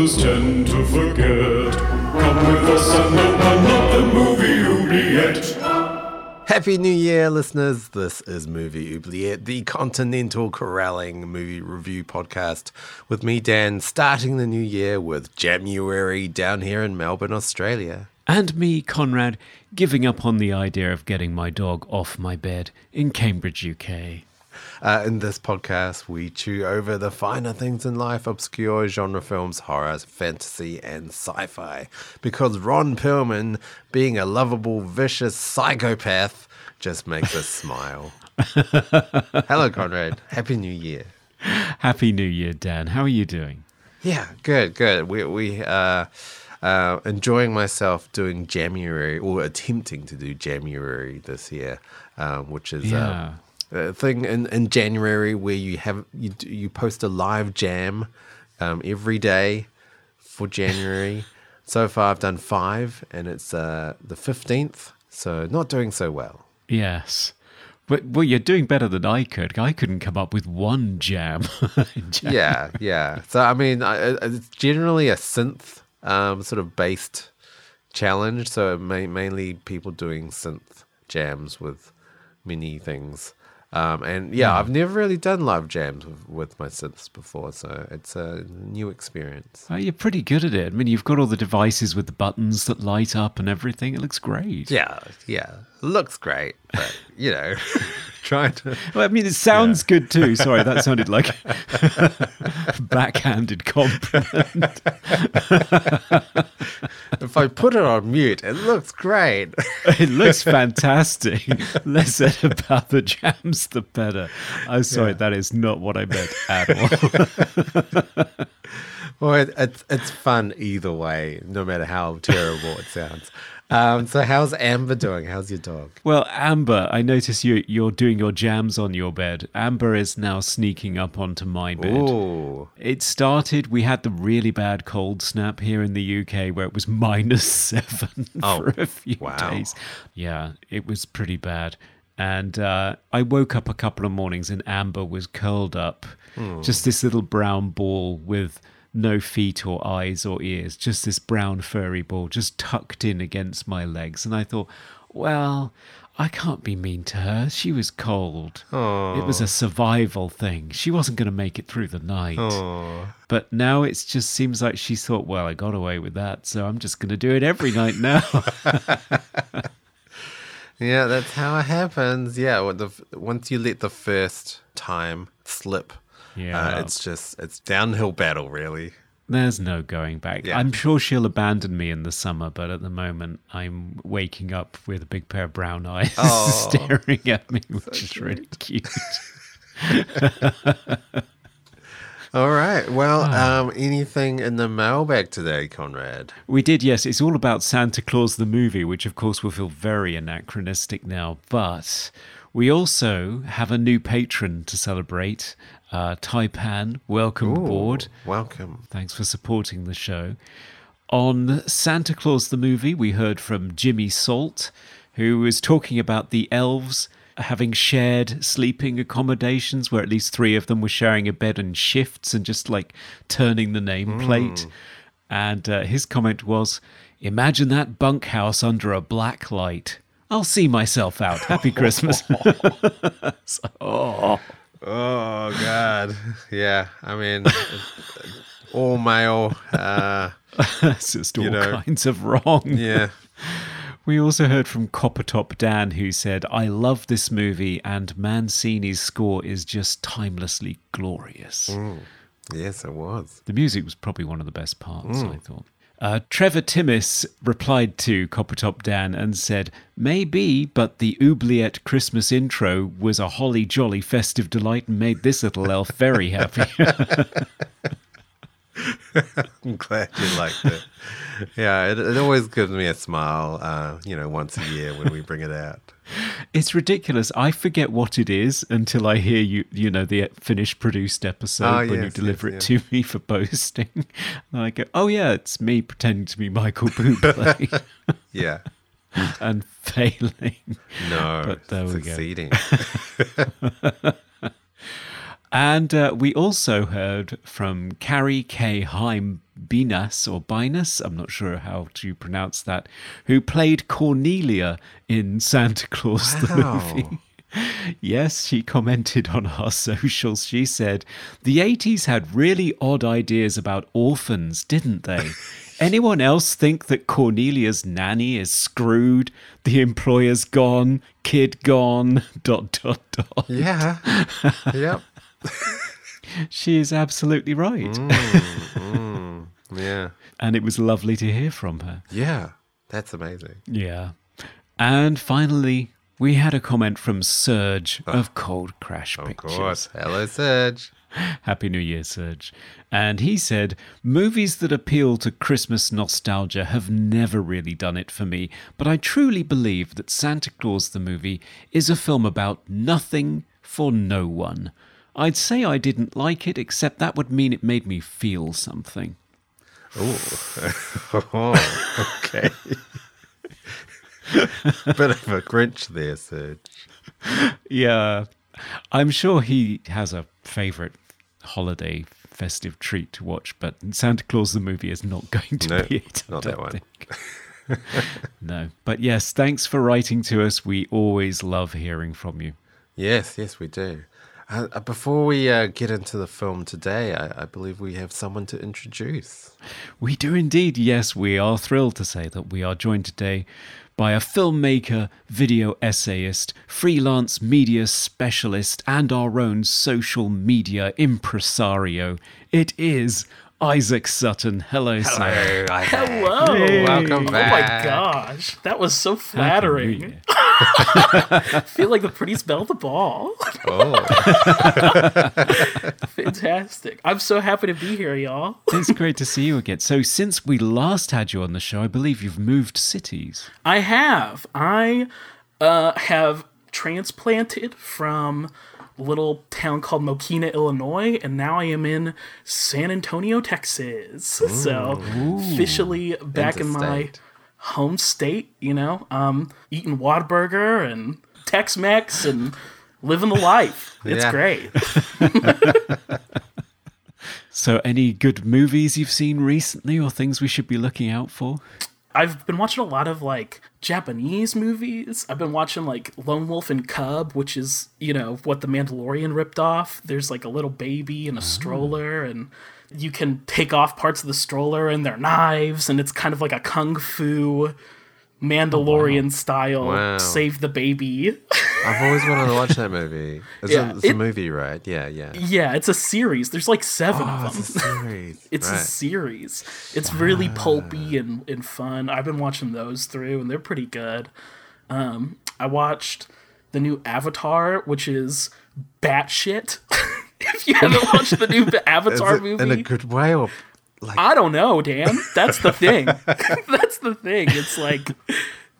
others tend to forget. Come with us and open up the movie oubliette. Happy New Year, listeners. This is Movie Oubliette, the continental corralling movie review podcast. With me, Dan, starting the new year with January down here in Melbourne, Australia. And me, Conrad, giving up on the idea of getting my dog off my bed in Cambridge, UK. Uh, in this podcast, we chew over the finer things in life, obscure genre films, horrors, fantasy, and sci fi. Because Ron Perlman, being a lovable, vicious psychopath, just makes us smile. Hello, Conrad. Happy New Year. Happy New Year, Dan. How are you doing? Yeah, good, good. We, we, uh, uh, enjoying myself doing January or attempting to do January this year, um, which is yeah. Uh, thing in, in January where you have you you post a live jam um, every day for January. so far, I've done five, and it's uh, the fifteenth. So not doing so well. Yes. But well, you're doing better than I could. I couldn't come up with one jam. jam. Yeah, yeah. So I mean, I, it's generally a synth um, sort of based challenge. So may, mainly people doing synth jams with many things. Um, and yeah, I've never really done live jams with, with, my synths before, so it's a new experience. Oh, you're pretty good at it. I mean, you've got all the devices with the buttons that light up and everything. It looks great. Yeah, yeah, looks great, but you know, trying to. Well, I mean, it sounds yeah. good too. Sorry, that sounded like backhanded compliment. if I put it on mute, it looks great. it looks fantastic. Less said about the jams, the better. I'm sorry, yeah. that is not what I meant at all. Well, it, it's it's fun either way, no matter how terrible it sounds. Um, so how's Amber doing? How's your dog? Well, Amber, I notice you you're doing your jams on your bed. Amber is now sneaking up onto my bed. Ooh. It started. We had the really bad cold snap here in the UK where it was minus seven oh, for a few wow. days. Yeah, it was pretty bad. And uh, I woke up a couple of mornings and Amber was curled up, mm. just this little brown ball with no feet or eyes or ears, just this brown furry ball just tucked in against my legs. And I thought, well, I can't be mean to her. She was cold. Aww. It was a survival thing. She wasn't going to make it through the night. Aww. But now it just seems like she thought, well, I got away with that, so I'm just going to do it every night now. yeah, that's how it happens. Yeah, the, once you let the first time slip, yeah, uh, it's just it's downhill battle, really. There's no going back. Yeah. I'm sure she'll abandon me in the summer, but at the moment, I'm waking up with a big pair of brown eyes oh, staring at me, which so is really cute. All right. Well, um, anything in the mailbag today, Conrad? We did, yes. It's all about Santa Claus the movie, which of course will feel very anachronistic now. But we also have a new patron to celebrate. Uh, Taipan, welcome Ooh, aboard. Welcome. Thanks for supporting the show. On Santa Claus the movie, we heard from Jimmy Salt, who was talking about the elves having shared sleeping accommodations where at least three of them were sharing a bed and shifts and just like turning the nameplate. Mm. And uh, his comment was Imagine that bunkhouse under a black light. I'll see myself out. Happy Christmas. so, oh. Oh God, yeah. I mean, all male. Uh, it's just all know, kinds of wrong. Yeah. We also heard from Coppertop Dan, who said, "I love this movie, and Mancini's score is just timelessly glorious." Mm. Yes, it was. The music was probably one of the best parts. Mm. I thought. Uh, Trevor Timmis replied to Coppertop Dan and said, Maybe, but the Oubliette Christmas intro was a holly jolly festive delight and made this little elf very happy. I'm glad you liked it. Yeah, it, it always gives me a smile, uh, you know, once a year when we bring it out. It's ridiculous. I forget what it is until I hear you, you know, the finished produced episode Oh, when you deliver yes, it to me for posting. And I go, oh, yeah, it's me pretending to be Michael Bublé Yeah. and failing. No, But there we go. And uh, we also heard from Carrie K. Heim Binas or Binas, I'm not sure how to pronounce that, who played Cornelia in Santa Claus the movie. Yes, she commented on our socials. She said, The 80s had really odd ideas about orphans, didn't they? Anyone else think that Cornelia's nanny is screwed, the employer's gone, kid gone, dot, dot, dot? Yeah. yep. She is absolutely right. Mm, mm, yeah. And it was lovely to hear from her. Yeah. That's amazing. Yeah. And finally, we had a comment from Serge ah, of Cold Crash Of Pictures. course. Hello, Serge. Happy New Year, Serge. And he said, Movies that appeal to Christmas nostalgia have never really done it for me, but I truly believe that Santa Claus the movie is a film about nothing for no one. I'd say I didn't like it, except that would mean it made me feel something. Oh, oh okay. Bit of a Grinch there, Serge. Yeah, I'm sure he has a favorite holiday festive treat to watch, but Santa Claus the movie is not going to No, be it. I not that one. no, but yes, thanks for writing to us. We always love hearing from you. Yes, yes, we do. Uh, uh, before we uh, get into the film today, I, I believe we have someone to introduce. We do indeed. Yes, we are thrilled to say that we are joined today by a filmmaker, video essayist, freelance media specialist, and our own social media impresario. It is Isaac Sutton. Hello, sir. Hello. Welcome back. Oh my gosh, that was so Happy New flattering. Year. I feel like the pretty spell the ball. Oh, Fantastic. I'm so happy to be here, y'all. It's great to see you again. So, since we last had you on the show, I believe you've moved cities. I have. I uh, have transplanted from little town called Mokena, Illinois, and now I am in San Antonio, Texas. So officially back in my Interstate. Home state, you know, um, eating Whataburger and Tex-Mex and living the life. It's Yeah. great. So, any good movies you've seen recently or things we should be looking out for? I've been watching a lot of like Japanese movies. I've been watching like Lone Wolf and Cub, which is, you know, what the Mandalorian ripped off. There's like a little baby Oh. and a stroller and you can take off parts of the stroller and their knives and it's kind of like a kung fu Mandalorian style Wow. save the baby. I've always wanted to watch that movie. It's, Yeah, a, it's a movie, right? Yeah, yeah. yeah, it's a series. There's like 7 Oh, of them. it's a series. It's a series. It's really pulpy and, and fun. I've been watching those through, and they're pretty good. Um, I watched the new Avatar, which is batshit. if you haven't watched the new Avatar it movie, in a good way or like? I don't know, Dan. That's the thing. That's the thing. It's like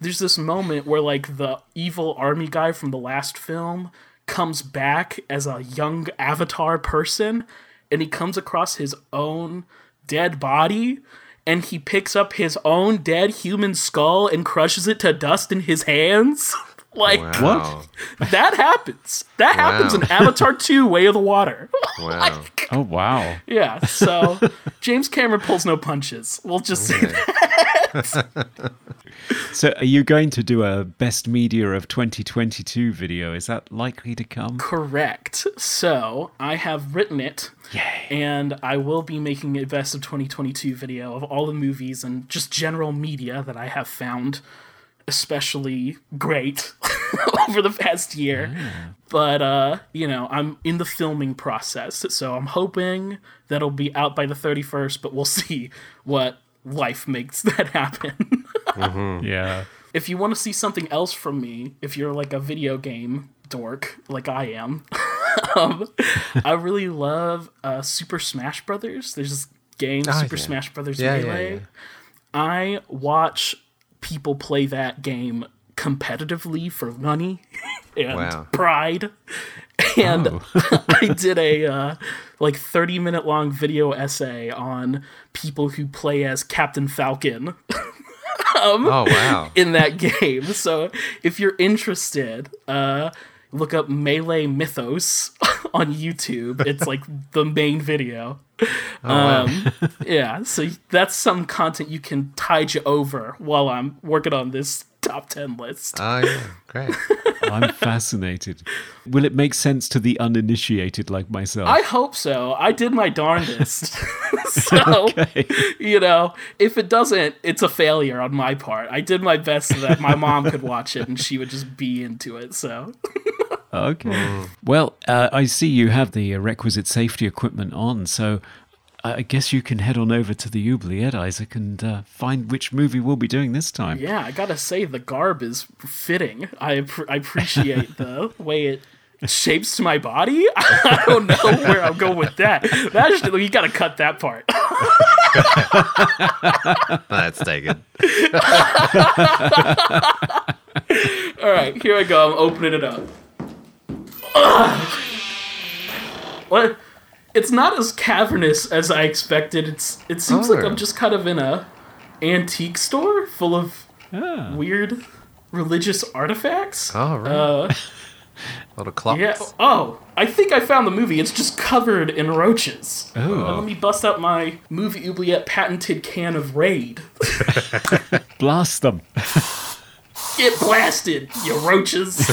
there's this moment where like the evil army guy from the last film comes back as a young avatar person and he comes across his own dead body and he picks up his own dead human skull and crushes it to dust in his hands. Like Wow. that happens. That happens in Avatar 2 Way of the Water. Wow. Oh, wow. Yeah, so James Cameron pulls no punches. We'll just say that. So, are you going to do a best media of 2022 video? Is that likely to come? Correct. So I have written it, Yay. and I will be making a best of 2022 video of all the movies and just general media that I have found especially great over the past year. But uh, you know, I'm in the filming process, so I'm hoping that'll be out by the 31st, but we'll see what life makes that happen. Yeah. if you want to see something else from me, if you're like a video game dork like I am, um, I really love uh, Super Smash Brothers. There's this game, Ah, Super yeah. Smash Brothers Yeah, yeah, Melee. yeah. I watch people play that game competitively for money and Wow. pride. And Oh. I did a uh, like 30 minute long video essay on people who play as Captain Falcon Oh wow. in that game. So if you're interested, uh, look up Melee Mythos on YouTube. It's like the main video. um, yeah, so that's some content you can tide you over while I'm working on this top 10 list. Oh yeah. Great. I'm fascinated. Will it make sense to the uninitiated like myself? I hope so. I did my darndest. so, you know, if it doesn't, it's a failure on my part. I did my best so that my mom could watch it and she would just be into it. So, Okay. Well, uh, I see you have the uh, requisite safety equipment on, so I guess you can head on over to the Oubliette, Isaac, and uh, find which movie we'll be doing this time. yeah, I gotta say, the garb is fitting. I, appre I appreciate the way it shapes to my body. I don't know where I'm going with that. That's you gotta cut that part. That's taken. All right, here I go. I'm opening it up. Ugh. What? It's not as cavernous as I expected. It's it seems like Oh. I'm just kind of in a antique store full of Ah. weird religious artifacts. Oh right. Uh, Little clocks. yeah. Oh, I think I found the movie. It's just covered in roaches. Oh. Uh, let me bust out my movie oubliette patented can of Raid. Blast them. Get blasted, you roaches.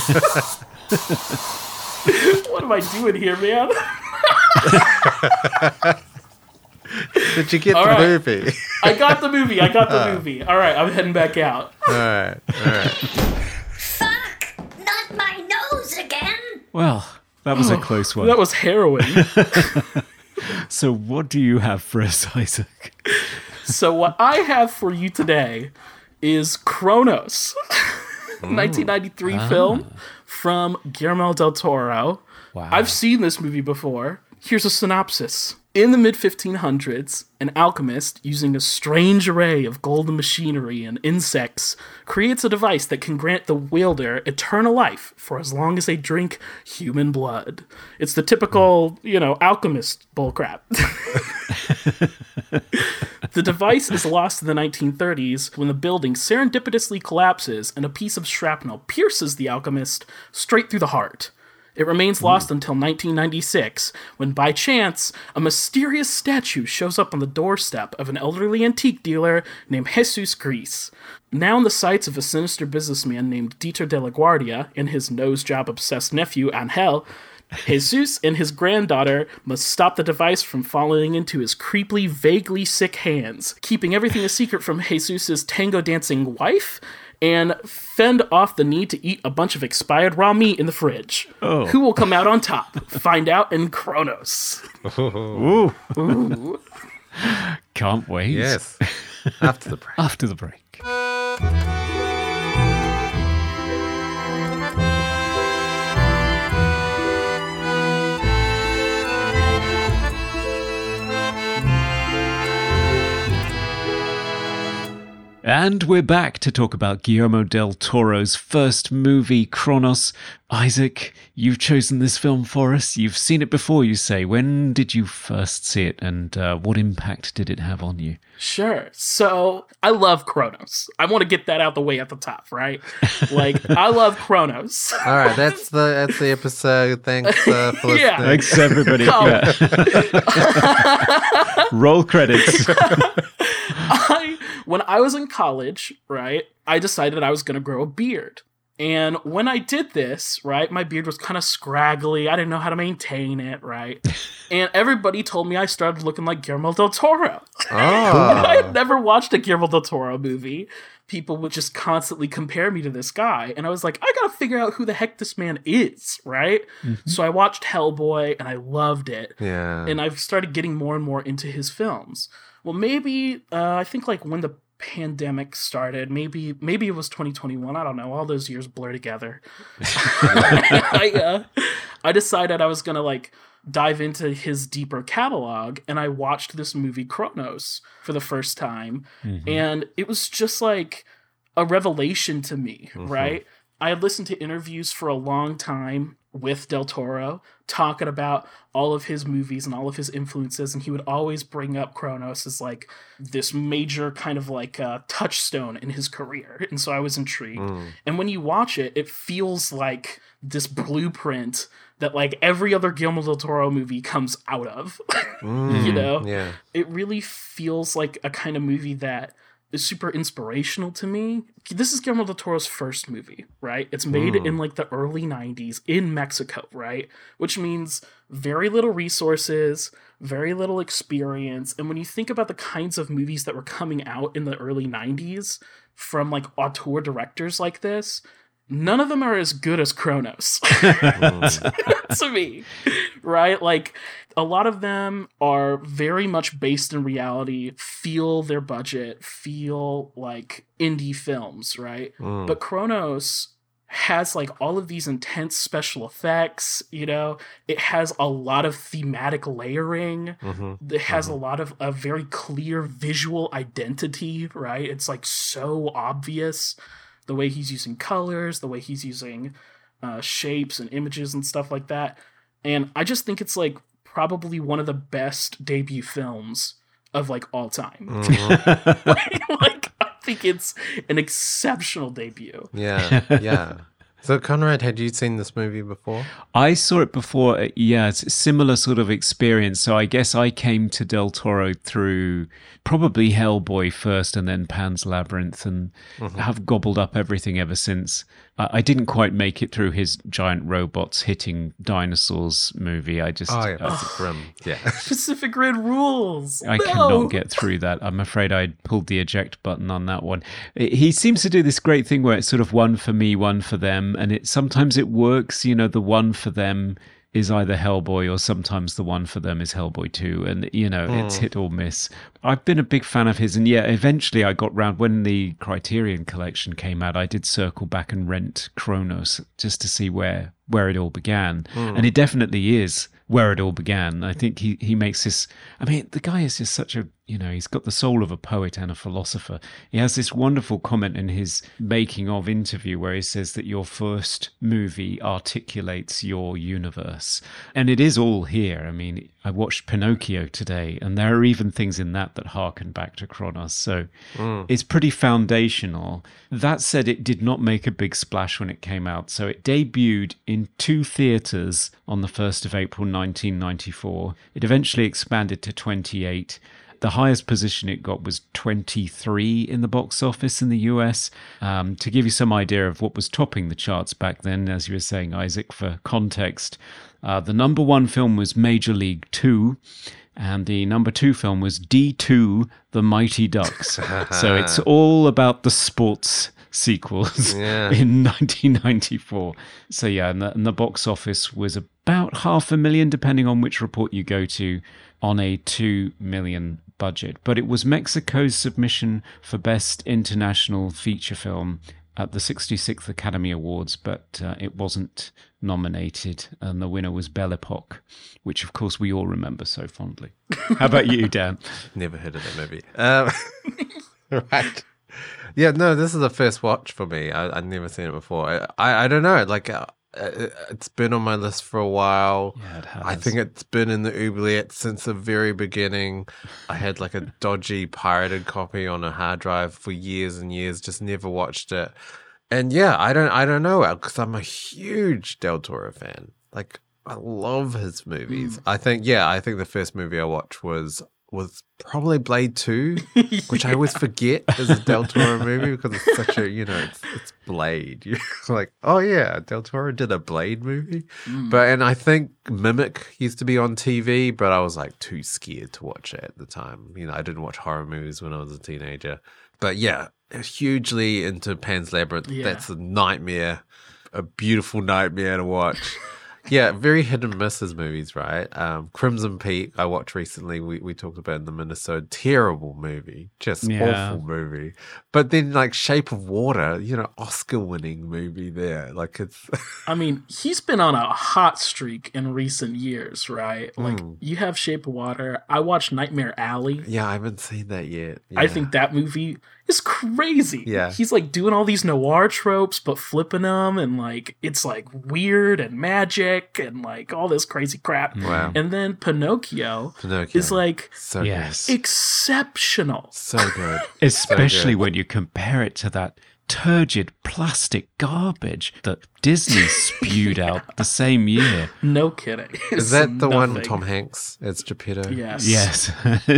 what am I doing here, man? Did you get All the right. movie? I got the movie. I got the oh. movie. All right, I'm heading back out. all right. All right. Fuck! Not my nose again! Well, that was a oh, close one. That was harrowing. So, what do you have for us, Isaac? so what I have for you today is Cronos, 1993 film ah. from Guillermo del Toro. Wow. I've seen this movie before. Here's a synopsis. In the mid 1500s, an alchemist, using a strange array of golden machinery and insects, creates a device that can grant the wielder eternal life for as long as they drink human blood. It's the typical, you know, alchemist bullcrap. The device is lost in the 1930s when the building serendipitously collapses and a piece of shrapnel pierces the alchemist straight through the heart. It remains mm-hmm. lost until 1996, when by chance, a mysterious statue shows up on the doorstep of an elderly antique dealer named Jesus Gris. Now in the sights of a sinister businessman named Dieter de la Guardia and his nose job obsessed nephew, Angel, Jesus and his granddaughter must stop the device from falling into his creepily, vaguely sick hands, keeping everything a secret from Jesus' tango dancing wife, and fend off the need to eat a bunch of expired raw meat in the fridge. Oh. Who will come out on top? Find out in Cronos. Ooh. Can't wait. Yes. After the break. After the break. And we're back to talk about Guillermo del Toro's first movie, Cronos. Isaac, you've chosen this film for us. You've seen it before, you say. When did you first see it, and uh, what impact did it have on you? Sure. So I love Cronos. I want to get that out the way at the top, right? Like I love Cronos. All right. That's the that's the episode. Thanks uh, for listening. Yeah. Thanks, everybody. Oh. Yeah. Roll credits. I, when I was in college, right, I decided I was going to grow a beard. And when I did this, right, my beard was kind of scraggly. I didn't know how to maintain it, right? and everybody told me I started looking like Guillermo del Toro. Ah. I Oh. had never watched a Guillermo del Toro movie. People would just constantly compare me to this guy. And I was like, I gotta figure out who the heck this man is, right? Mm-hmm. So I watched Hellboy and I loved it Yeah. and I've started getting more and more into his films. Well, maybe uh, I think like when the pandemic started, maybe maybe it was 2021. I don't know. All those years blur together. I uh, I decided I was gonna like dive into his deeper catalog and I watched this movie Cronos for the first time and it was just like a revelation to me, right? I had listened to interviews for a long time with Del Toro talking about all of his movies and all of his influences and he would always bring up Cronos as like this major kind of like uh, touchstone in his career and so I was intrigued. And when you watch it it feels like this blueprint that like every other Guillermo del Toro movie comes out of. you know? Yeah. It really feels like a kind of movie that is super inspirational to me. This is Guillermo del Toro's first movie, right? It's made in hmm. like the early 90s in Mexico, right? Which means very little resources, very little experience. And when you think about the kinds of movies that were coming out in the early 90s from like auteur directors like this, none of them are as good as Cronos to me, right? Like a lot of them are very much based in reality, feel their budget, feel like indie films, right? Mm. But Cronos has like all of these intense special effects, you know, it has a lot of thematic layering. Mm-hmm. It has mm-hmm. a lot of a very clear visual identity, right? It's like so obvious the way he's using colors, the way he's using uh, shapes and images and stuff like that. And I just think it's like probably one of the best debut films of like all time. like I think it's an exceptional debut. Yeah. Yeah. So Conrad, had you seen this movie before? I saw it before. uh, Yeah, it's a similar sort of experience. So I guess I came to Del Toro through probably Hellboy first and then Pan's Labyrinth and have gobbled up everything ever since. I I didn't quite make it through his giant robots hitting dinosaurs movie. I just. Oh yeah, uh, I- Pacific Rim. Yeah. Pacific Rim rules. I No! cannot get through that. I'm afraid I pulled the eject button on that one. He seems to do this great thing where it's sort of one for me, one for them, and it sometimes it works. You know, the one for them is either Hellboy or sometimes the one for them is Hellboy 2 and you know it's hmm. hit or miss. I've been a big fan of his and yeah eventually I got round when the Criterion collection came out I did circle back and rent Cronos just to see where where it all began hmm. and it definitely is where it all began. I think he he makes this. I mean, the guy is just such a you know he's got the soul of a poet and a philosopher. He has this wonderful comment in his making of interview where he says that your first movie articulates your universe, and it is all here. I mean, I watched Pinocchio today, and there are even things in that that harken back to Cronos. So mm. it's pretty foundational. That said, it did not make a big splash when it came out. So it debuted in two theaters on the 1st of April 1994. It eventually expanded to 28. The highest position it got was 23 in the box office in the US. Um, to give you some idea of what was topping the charts back then, as you were saying, Isaac, for context, uh, the number one film was Major League 2, and the number two film was D2 The Mighty Ducks. so it's all about the sports sequels Yeah. in 1994. So yeah, and the, and the box office was about half a million, depending on which report you go to, on a two million budget. But it was Mexico's submission for best international feature film at the 66th Academy Awards, but uh, it wasn't nominated, and the winner was Belle Epoque, which of course we all remember so fondly. How about you, Dan? Never heard of that movie. Um, right. Yeah, no, this is the first watch for me. I, I'd never seen it before. I, I, I don't know. Like, uh, Uh, it's been on my list for a while. Yeah, it I think it's been in the oubliette since the very beginning. I had like a dodgy pirated copy on a hard drive for years and years. Just never watched it. And yeah, I don't, I don't know, because I'm a huge Del Toro fan. Like, I love his movies. Hmm. I think, yeah, I think the first movie I watched was was probably Blade Two, which I always forget is a Del Toro movie because it's such a, you know, it's, it's Blade. You're like, oh yeah, Del Toro did a Blade movie, mm. but and I think Mimic used to be on TV, but I was like too scared to watch it at the time. You know, I didn't watch horror movies when I was a teenager, but yeah, hugely into Pan's Labyrinth. Yeah. That's a nightmare, a beautiful nightmare to watch. yeah, very hit and miss his movies, right? Um, Crimson Peak, I watched recently. We, we talked about in the Minnesota. Terrible movie, just Yeah. awful movie. But then like Shape of Water, you know, Oscar winning movie there. Like it's I mean, he's been on a hot streak in recent years, right? Like Hmm. you have Shape of Water. I watched Nightmare Alley. yeah, I haven't seen that yet. I think that movie is crazy. Yeah. He's like doing all these noir tropes, but flipping them, and like it's like weird and magic and like all this crazy crap. Mm. Wow. And then Pinocchio, Pinocchio. is like so yes. exceptional. So good. Especially good. when you compare it to that turgid plastic garbage that Disney spewed out the same year. No kidding. Is that the one with. Tom Hanks as Geppetto? Yes. Yes,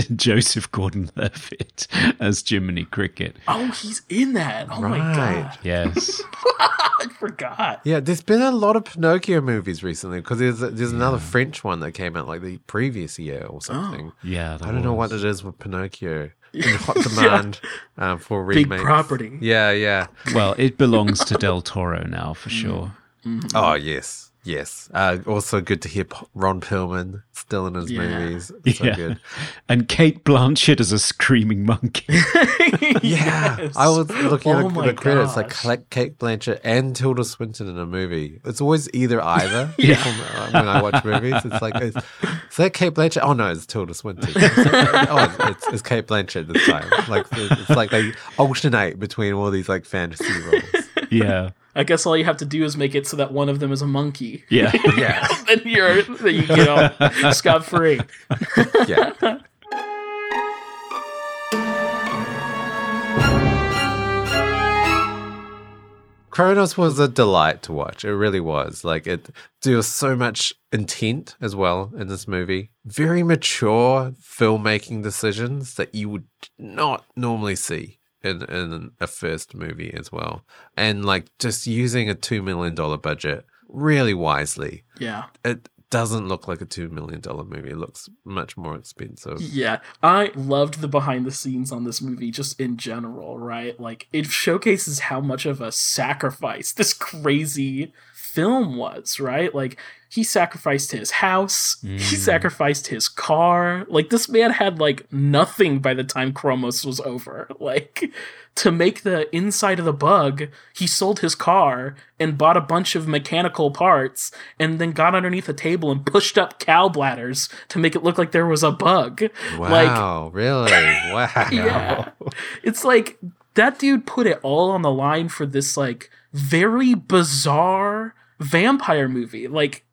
Joseph Gordon-Levitt as Jiminy Cricket. Oh, he's in that. Oh my god. Yes, I forgot. Yeah, there's been a lot of Pinocchio movies recently because there's there's another French one that came out like the previous year or something. Oh. yeah. I don't know what it is with Pinocchio. In hot demand um, for Big property. Yeah, yeah. Well, it belongs to Del Toro now for sure. Oh yes, yes. Uh, also good to hear P- Ron Perlman still in his Yeah. movies. So yeah, good. and Cate Blanchett as a screaming monkey. Yeah, Yes. I was looking Oh at the credits like. Cate Blanchett and Tilda Swinton in a movie. It's always either either. Yeah. from, uh, when I watch movies, it's like, is, is that Cate Blanchett? Oh no, it's Tilda Swinton. Oh, it's, it's Cate Blanchett this time. Like it's like they alternate between all these like fantasy roles. yeah, I guess all you have to do is make it so that one of them is a monkey. yeah. Yeah, then you're then you get off scot free. yeah. Cronos was a delight to watch. It really was. Like it there was so much intent as well in this movie. Very mature filmmaking decisions that you would not normally see in, in a first movie as well. And like just using a two million dollar budget really wisely. Yeah. It doesn't look like a two million dollar movie. It looks much more expensive. Yeah. I loved the behind the scenes on this movie just in general, right? Like it showcases how much of a sacrifice this crazy film was, right? Like he sacrificed his house, he mm. sacrificed his car. Like this man had like nothing by the time Cronos was over. Like to make the inside of the bug, he sold his car and bought a bunch of mechanical parts and then got underneath a table and pushed up cow bladders to make it look like there was a bug. Like Wow, really? Wow. yeah. It's like that dude put it all on the line for this like very bizarre vampire movie. Like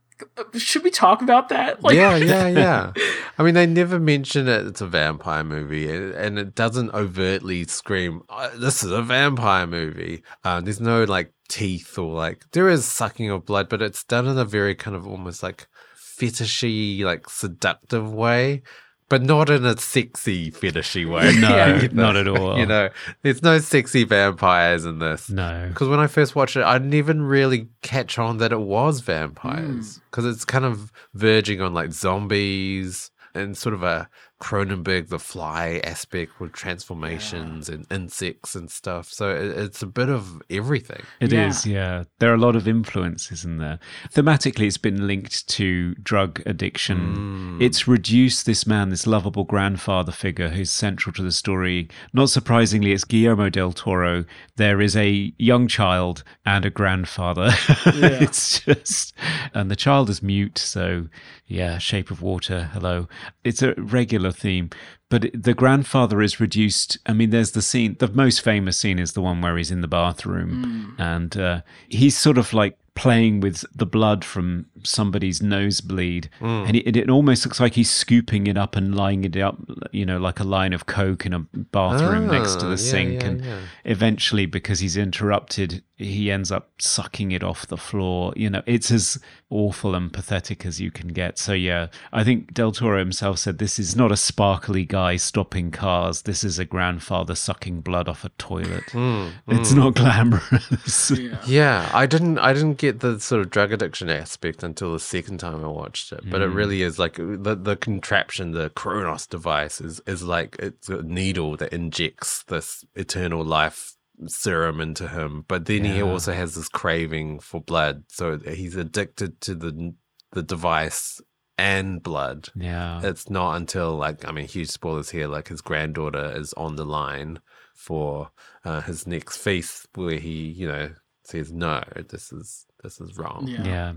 should we talk about that? Like yeah, yeah, yeah. I mean, they never mention it. It's a vampire movie, and, it doesn't overtly scream, "Oh, "This is a vampire movie." Uh, there's no like teeth or like there is sucking of blood, but it's done in a very kind of almost like fetishy, like seductive way, but not in a sexy fetishy way. No, Yeah. Not at all. You know, there's no sexy vampires in this. No. Because when I first watched it, I didn't even really catch on that it was vampires. Hmm. Because it's kind of verging on like zombies and sort of a Cronenberg the Fly aspect with transformations and insects and stuff. So it, it's a bit of everything. It Yeah. is, yeah. There are a lot of influences in there. Thematically, it's been linked to drug addiction. Mm. It's reduced this man, this lovable grandfather figure who's central to the story. Not surprisingly, it's Guillermo del Toro. There is a young child and a grandfather. it's just, and the child is mute. So, yeah, Shape of Water, hello. It's a regular theme. But the grandfather is reduced. I mean, there's the scene, the most famous scene is the one where he's in the bathroom and uh, he's sort of like playing with the blood from somebody's nosebleed. And it, it almost looks like he's scooping it up and lying it up, you know, like a line of Coke in a bathroom next to Ah, the yeah, sink. yeah, and yeah. eventually, because he's interrupted, he ends up sucking it off the floor. You know, it's as awful and pathetic as you can get. So, yeah, I think Del Toro himself said this is not a sparkly guy stopping cars. This is a grandfather sucking blood off a toilet. Hmm, it's not glamorous. Yeah. Yeah, I didn't I didn't get the sort of drug addiction aspect until the second time I watched it. But it really is like the the contraption, the Cronos device is is like it's a needle that injects this eternal life serum into him. But then he also has this craving for blood. So he's addicted to the the device and blood. Yeah. It's not until like I mean, huge spoilers here. Like his granddaughter is on the line for uh, his next feast, where he, you know, says, "No, this is this is wrong." Yeah. Yeah.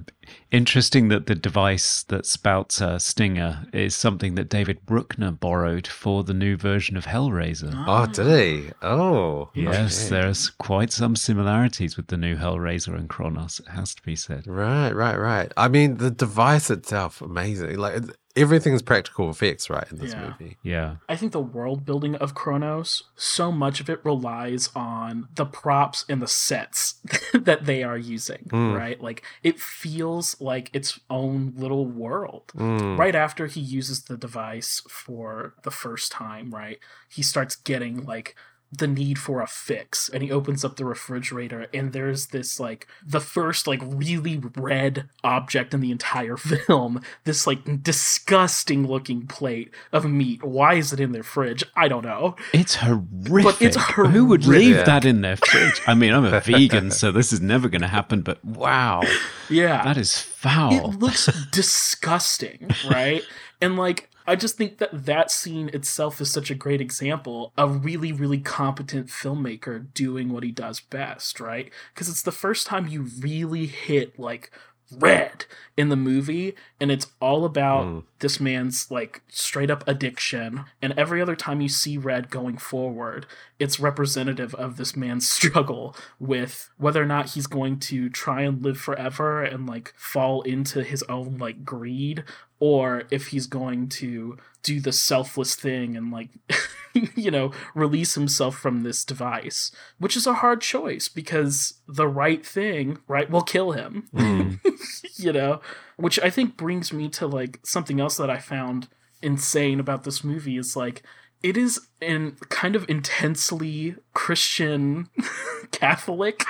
Interesting that the device that spouts a stinger is something that David Bruckner borrowed for the new version of Hellraiser. Ah. Oh, did he? Oh, Yes, okay. there's quite some similarities with the new Hellraiser and Cronos, it has to be said. Right, right, right. I mean, the device itself, amazing. Like it- everything's practical effects, right, in this Yeah. movie. Yeah. I think the world building of Cronos, so much of it relies on the props and the sets that they are using, hmm. right? Like it feels like its own little world. Hmm. Right after he uses the device for the first time, right? He starts getting like the need for a fix and he opens up the refrigerator and there's this like the first like really red object in the entire film this like disgusting looking plate of meat why is it in their fridge i don't know It's horrific. it's Who would leave horrific. that in their fridge? I mean, I'm a vegan, so this is never going to happen, but wow, yeah that is foul. it looks disgusting right and like i just think that that scene itself is such a great example of really really competent filmmaker doing what he does best right? Because it's the first time you really hit like red in the movie and it's all about mm. this man's like straight up addiction and every other time you see red going forward it's representative of this man's struggle with whether or not he's going to try and live forever and like fall into his own like greed or if he's going to do the selfless thing and like you know release himself from this device which is a hard choice because the right thing right will kill him mm. you know which i think brings me to like something else that i found insane about this movie is like it is an kind of intensely christian catholic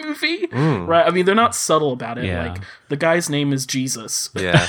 movie right i mean they're not subtle about it Yeah. like the guy's name is jesus Yeah.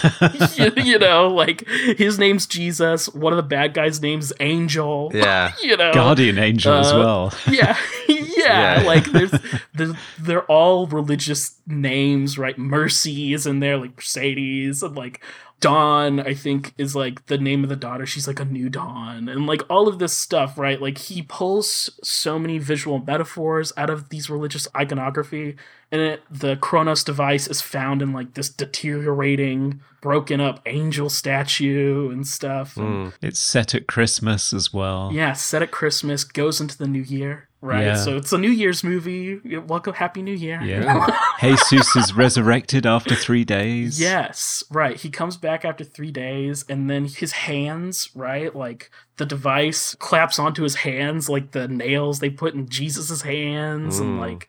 you, you know like his name's jesus one of the bad guys name's angel Yeah. you know Guardian angel as uh, well. yeah, yeah, Yeah. Like there's, there's, they're all religious names, right? Mercy is in there, like Mercedes, and like Dawn. I think is like the name of the daughter. She's like a new dawn, and like all of this stuff, right? Like he pulls so many visual metaphors out of these religious iconography, and it, the Cronos device is found in like this deteriorating, broken up angel statue and stuff. and- It's set at Christmas as well. yeah, set at Christmas, goes into the new year, right? Yeah. So it's a New Year's movie. Welcome, Happy New Year. Yeah. Jesus is resurrected after three days. Yes, right. He comes back after three days, and then his hands, right? Like the device claps onto his hands, like the nails they put in Jesus's hands, and mm. like.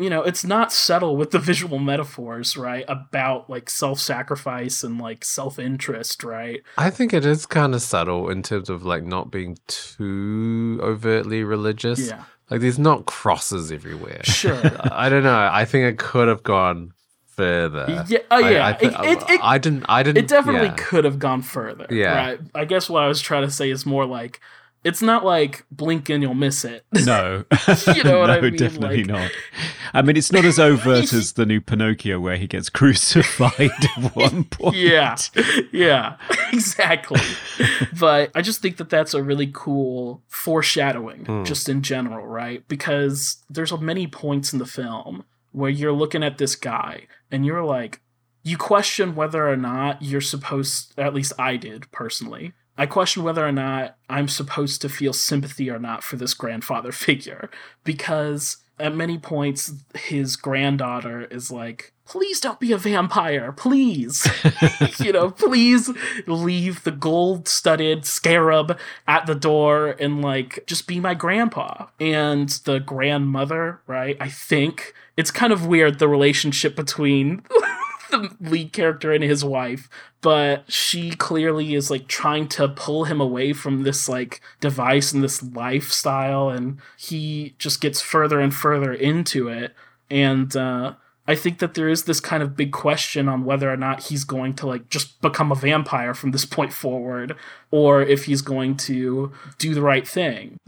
You know, it's not subtle with the visual metaphors, right? About like self sacrifice and like self interest, right? I think it is kind of subtle in terms of like not being too overtly religious. Yeah. Like there's not crosses everywhere. Sure. I don't know. I think it could have gone further. Yeah, oh, I- yeah. I, thi- It- it- it- I didn't. I didn't. it definitely yeah. could have gone further. Yeah. Right. I guess what I was trying to say is more like it's not like blink and you'll miss it. No. You know what no, I mean? definitely Like- not. I mean, it's not as overt as the new Pinocchio where he gets crucified at one point. yeah. Yeah. Exactly. but I just think that that's a really cool foreshadowing hmm. just in general, right? Because there's many points in the film where you're looking at this guy and you're like you question whether or not you're supposed at least I did personally. I question whether or not I'm supposed to feel sympathy or not for this grandfather figure because at many points his granddaughter is like please don't be a vampire please. You know please leave the gold studded scarab at the door and like just be my grandpa. And the grandmother right i think it's kind of weird the relationship between the lead character and his wife, but she clearly is like trying to pull him away from this like device and this lifestyle, and he just gets further and further into it. And uh, I think that there is this kind of big question on whether or not he's going to like just become a vampire from this point forward, or if he's going to do the right thing.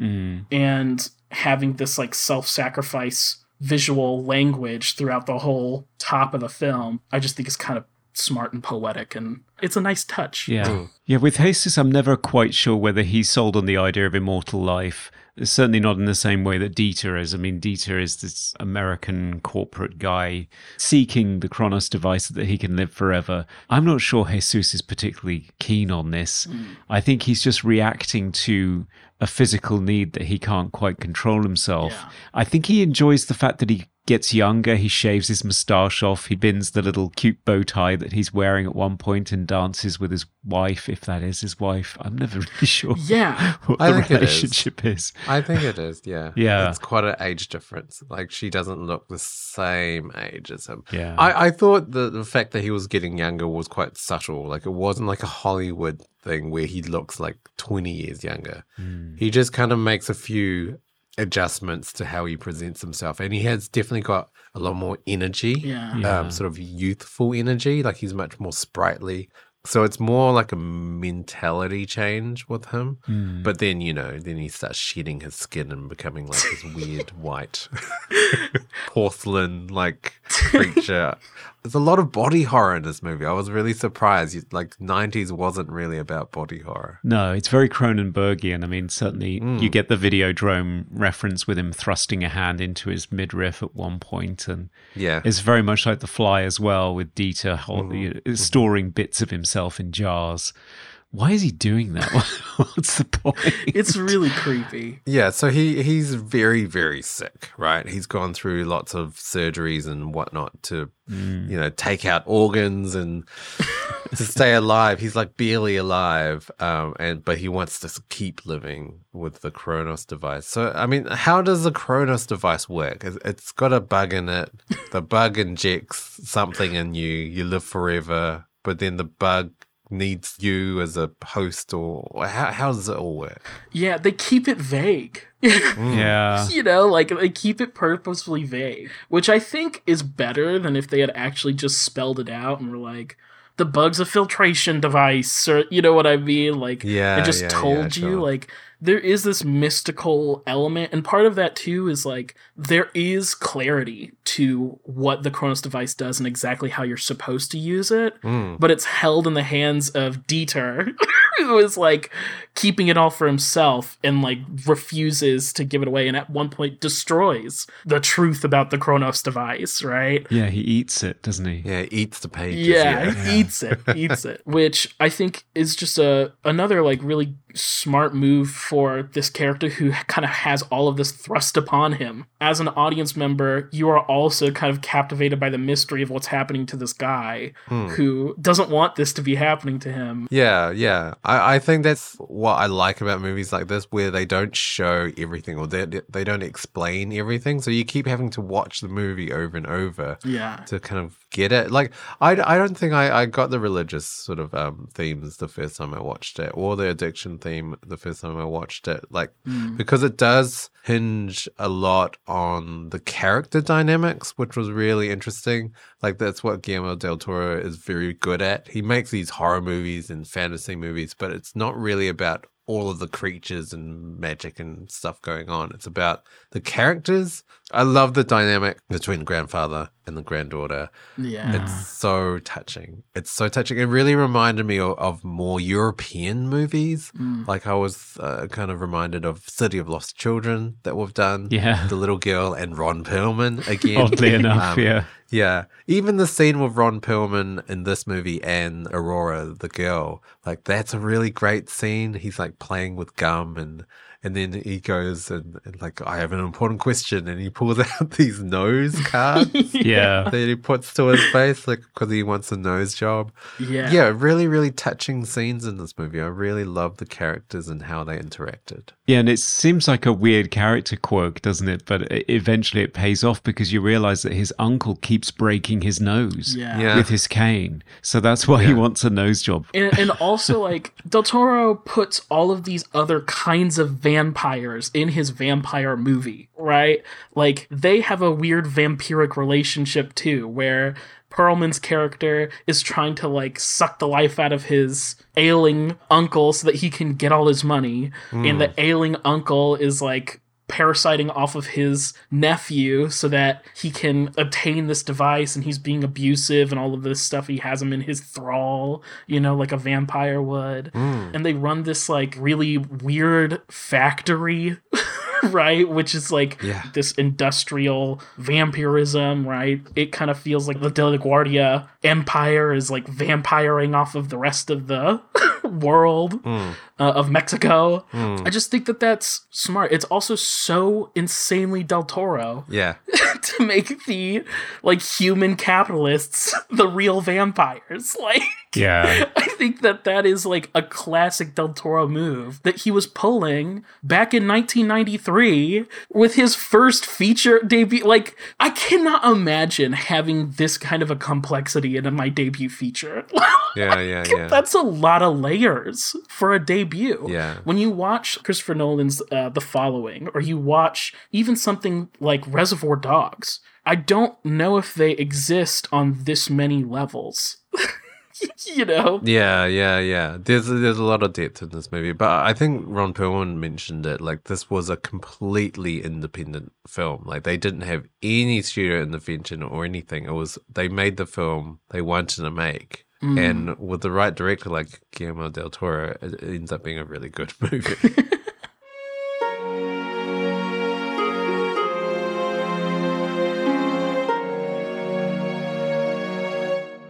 And having this like self sacrifice visual language throughout the whole top of the film, I just think is kind of smart and poetic, and it's a nice touch. Yeah. Hmm. Yeah, with Jesus, I'm never quite sure whether he's sold on the idea of immortal life. Certainly not in the same way that Dieter is. I mean, Dieter is this American corporate guy seeking the Cronos device so that he can live forever. I'm not sure Jesus is particularly keen on this. Mm. I think he's just reacting to a physical need that he can't quite control himself. Yeah. I think he enjoys the fact that he gets younger. He shaves his moustache off. He bins the little cute bow tie that he's wearing at one point and dances with his wife, if that is his wife. I'm never really sure Yeah. what I the think it is. relationship is. I think it is, yeah. Yeah. It's quite an age difference. Like she doesn't look the same age as him. Yeah. I, I thought the, the fact that he was getting younger was quite subtle. Like it wasn't like a Hollywood thing where he looks like 20 years younger. Hmm. He just kind of makes a few adjustments to how he presents himself. And he has definitely got a lot more energy. Yeah. Yeah. Um, sort of youthful energy. Like he's much more sprightly. So it's more like a mentality change with him. Hmm. But then, you know, then he starts shedding his skin and becoming like this weird white porcelain like creature. There's a lot of body horror in this movie. I was really surprised. Like 90s wasn't really about body horror. No, it's very Cronenbergian. I mean, certainly Mm. you get the Videodrome reference with him thrusting a hand into his midriff at one point, and Yeah. it's very much like The Fly as well, with Dieter hol- Mm-hmm. storing bits of himself in jars. Why is he doing that? What's the point? It's really creepy. Yeah, so he he's very very sick, right? He's gone through lots of surgeries and whatnot to, you know, take out organs and to stay alive. He's like barely alive, um, and but he wants to keep living with the Cronos device. So I mean, how does the Cronos device work? It's- It's got a bug in it. The bug injects something in you. You live forever, but then the bug needs you as a host, or how how does it all work? Yeah, they keep it vague. Mm. yeah. you know, like they keep it purposefully vague, which I think is better than if they had actually just spelled it out and were like, the bug's a filtration device, or you know what I mean? Like, Yeah, I just yeah, told yeah, you, sure. like, there is this mystical element, and part of that too is like there is clarity to what the Cronos device does and exactly how you're supposed to use it, Hmm. but it's held in the hands of Dieter, who is like keeping it all for himself and like refuses to give it away, and at one point destroys the truth about the Cronos device, right? Yeah, he eats it, doesn't he? Yeah, it eats the pages. Yeah, he eats it, eats it, which I think is just a another like really smart move for this character who kind of has all of this thrust upon him. As an audience member, you are also kind of captivated by the mystery of what's happening to this guy who doesn't want this to be happening to him. Yeah, yeah. I, I think that's what I like about movies like this, where they don't show everything or they, they don't explain everything. So you keep having to watch the movie over and over Yeah. to kind of get it. Like, I, I don't think I, I got the religious sort of um, themes the first time I watched it, or the addiction theme the first time I watched it. Like, mm. because it does hinge a lot on the character dynamics, which was really interesting. Like, that's what Guillermo del Toro is very good at. He makes these horror movies and fantasy movies, but it's not really about all of the creatures and magic and stuff going on. It's about the characters. I love the dynamic between the grandfather and the granddaughter. Yeah. It's so touching. It's so touching. It really reminded me of, of more European movies. Like I was uh, kind of reminded of City of Lost Children that we've done. Yeah. The little girl and Ron Perlman again. Oddly enough, Um, yeah. Yeah. Even the scene with Ron Perlman in this movie and Aurora, the girl, like that's a really great scene. He's like playing with gum and and then he goes and, and like I have an important question and he pulls out these nose cards Yeah. that he puts to his face like because he wants a nose job. Yeah. Yeah, really, really touching scenes in this movie. I really love the characters and how they interacted. Yeah, and it seems like a weird character quirk, doesn't it? But eventually it pays off because you realize that his uncle keeps breaking his nose Yeah. Yeah. with his cane. So that's why he wants a nose job. and, and also like Del Toro puts all of these other kinds of vampires in his vampire movie, right? Like they have a weird vampiric relationship too, where Perlman's character is trying to like suck the life out of his ailing uncle so that he can get all his money, and the hmm. ailing uncle is like parasiting off of his nephew so that he can obtain this device and he's being abusive and all of this stuff. He has him in his thrall, you know, like a vampire would. Hmm. And they run this like really weird factory. right which is like Yeah. this industrial vampirism right it kind of feels like the de la guardia empire is like vampiring off of the rest of the world hmm. Uh, of mexico i just think that that's smart it's also so insanely del toro Yeah. to make the like human capitalists the real vampires like Yeah. I think that that is like a classic Del Toro move that he was pulling back in 1993 with his first feature debut. Like, I cannot imagine having this kind of a complexity in my debut feature. Yeah, yeah, yeah. That's a lot of layers for a debut. Yeah. When you watch Christopher Nolan's uh, The Following, or you watch even something like Reservoir Dogs, I don't know if they exist on this many levels. you know? Yeah, yeah, yeah. There's there's a lot of depth in this movie, but I think Ron Perlman mentioned it. Like this was a completely independent film. Like they didn't have any studio intervention or anything. It was they made the film they wanted to make, Mm. and with the right director like Guillermo del Toro, it, it ends up being a really good movie.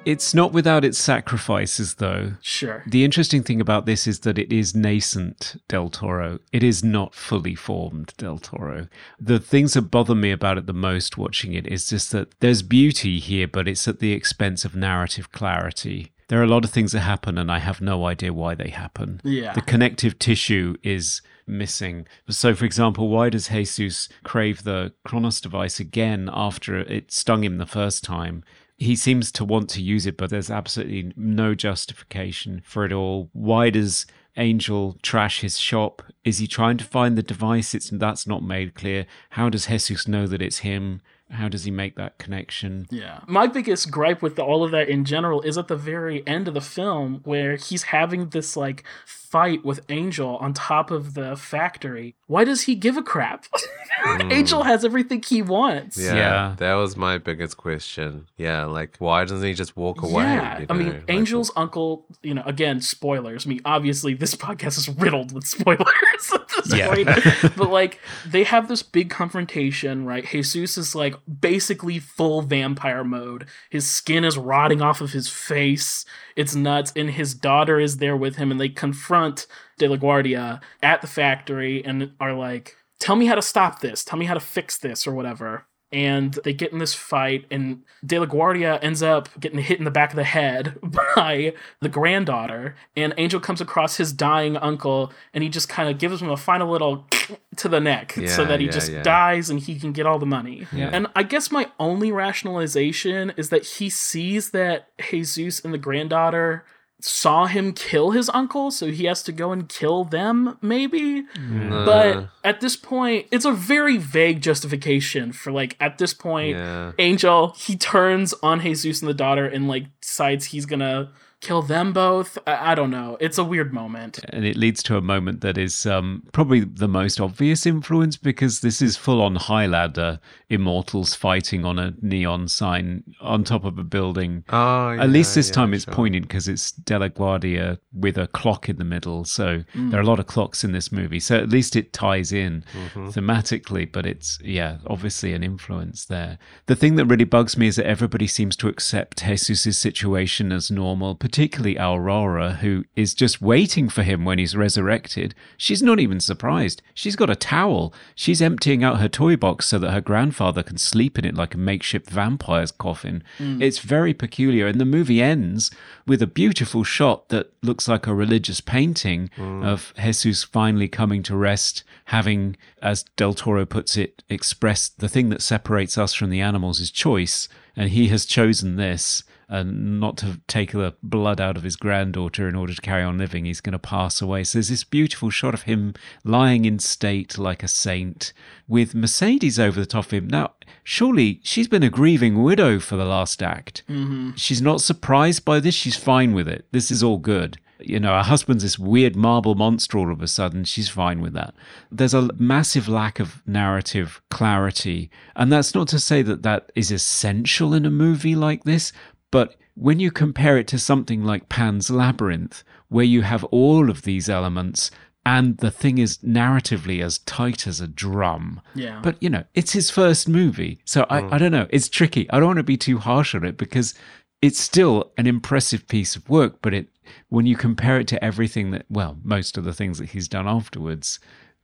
It's not without its sacrifices, though. Sure. The interesting thing about this is that it is nascent Del Toro. It is not fully formed Del Toro. The things that bother me about it the most watching it is just that there's beauty here, but it's at the expense of narrative clarity. There are a lot of things that happen, and I have no idea why they happen. Yeah. The connective tissue is missing. So, for example, why does Jesus crave the Cronos device again after it stung him the first time? He seems to want to use it, but there's absolutely no justification for it all. Why does Angel trash his shop? Is he trying to find the device? It's that's not made clear. How does Jesus know that it's him? How does he make that connection? Yeah. My biggest gripe with all of that in general is at the very end of the film where he's having this like fight with Angel on top of the factory. Why does he give a crap? Angel hmm. has everything he wants. Yeah, Yeah. that was my biggest question. Yeah, like why doesn't he just walk away? Yeah, you I mean, Like, Angel's uncle, you know, again, spoilers. I mean, obviously, this podcast is riddled with spoilers at this Yeah. point. but, like, they have this big confrontation, right? Jesus is, like, basically full vampire mode. His skin is rotting off of his face. It's nuts. And his daughter is there with him, and they confront De La Guardia at the factory and are like, tell me how to stop this. Tell me how to fix this or whatever. And they get in this fight, and De La Guardia ends up getting hit in the back of the head by the granddaughter. And Angel comes across his dying uncle, and he just kind of gives him a final little to the neck so that he yeah, just yeah. dies and he can get all the money. Yeah. And I guess my only rationalization is that he sees that Jesus and the granddaughter saw him kill his uncle, so he has to go and kill them, maybe. But at this point, it's a very vague justification for like at this point, Yeah. Angel he turns on Jesus and the daughter and like decides he's gonna kill them both. I, I don't know. It's a weird moment. and it leads to a moment that is um, probably the most obvious influence because this is full on Highlander immortals fighting on a neon sign on top of a building. Oh, At least yeah, this time yeah, it's sure. poignant because it's De La Guardia with a clock in the middle. So there are a lot of clocks in this movie. So at least it ties in Mm-hmm. thematically, but it's, yeah, obviously an influence there. The thing that really bugs me is that everybody seems to accept Jesus' situation as normal, particularly Aurora, who is just waiting for him when he's resurrected. She's not even surprised. She's got a towel. She's emptying out her toy box so that her grandfather can sleep in it like a makeshift vampire's coffin. Mm. It's very peculiar. And the movie ends with a beautiful shot that looks like a religious painting mm. of Jesus finally coming to rest, having, as Del Toro puts it, expressed the thing that separates us from the animals is choice. And he has chosen this and not to take the blood out of his granddaughter in order to carry on living. He's going to pass away. So there's this beautiful shot of him lying in state like a saint with Mercedes over the top of him. Now, surely she's been a grieving widow for the last act. Mm-hmm. She's not surprised by this. She's fine with it. This is all good. you know, her husband's this weird marble monster all of a sudden. She's fine with that. There's a massive lack of narrative clarity. And that's not to say that that is essential in a movie like this, but when you compare it to something like Pan's Labyrinth, where you have all of these elements and the thing is narratively as tight as a drum. Yeah. But, you know, it's his first movie. So I, mm. I don't know. It's tricky. I don't want to be too harsh on it because it's still an impressive piece of work, but it when you compare it to everything that well, most of the things that he's done afterwards,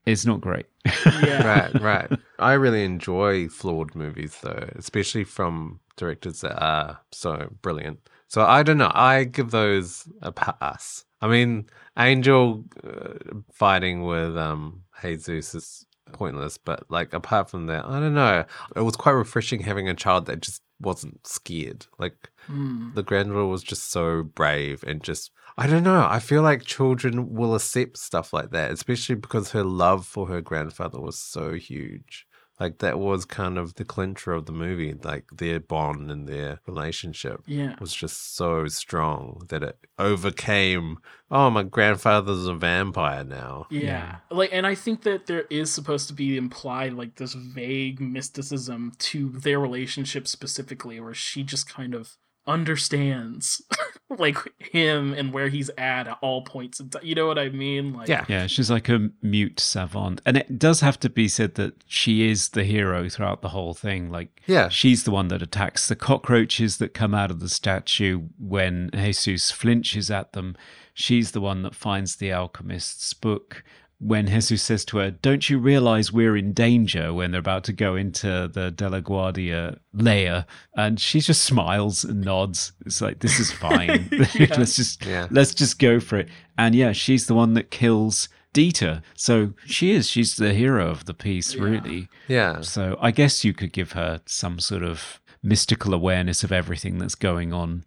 it's not great. yeah. right, right. I really enjoy flawed movies though, especially from directors that are so brilliant. So I don't know. I give those a pass. I mean, Angel uh, fighting with um Jesus is pointless, but like apart from that, I don't know. It was quite refreshing having a child that just wasn't scared. Like hmm. the granddaughter was just so brave and just I don't know. I feel like children will accept stuff like that, especially because her love for her grandfather was so huge. Like that was kind of the clincher of the movie. Like their bond and their relationship Yeah. was just so strong that it overcame. Oh, my grandfather's a vampire now. Yeah. Like and I think that there is supposed to be implied like this vague mysticism to their relationship specifically where she just kind of understands like him and where he's at at all points in time. You know what I mean? Like Yeah. Yeah, she's like a mute savant. And it does have to be said that she is the hero throughout the whole thing. Like, Yeah. she's the one that attacks the cockroaches that come out of the statue when Jesus flinches at them. She's the one that finds the alchemist's book. When Jesus says to her, Don't you realize we're in danger when they're about to go into the De La Guardia lair? And she just smiles and nods. It's like, This is fine. let's just Yeah. let's just go for it. And yeah, she's the one that kills Dieter. So she is. She's the hero of the piece, really. Yeah. So I guess you could give her some sort of mystical awareness of everything that's going on.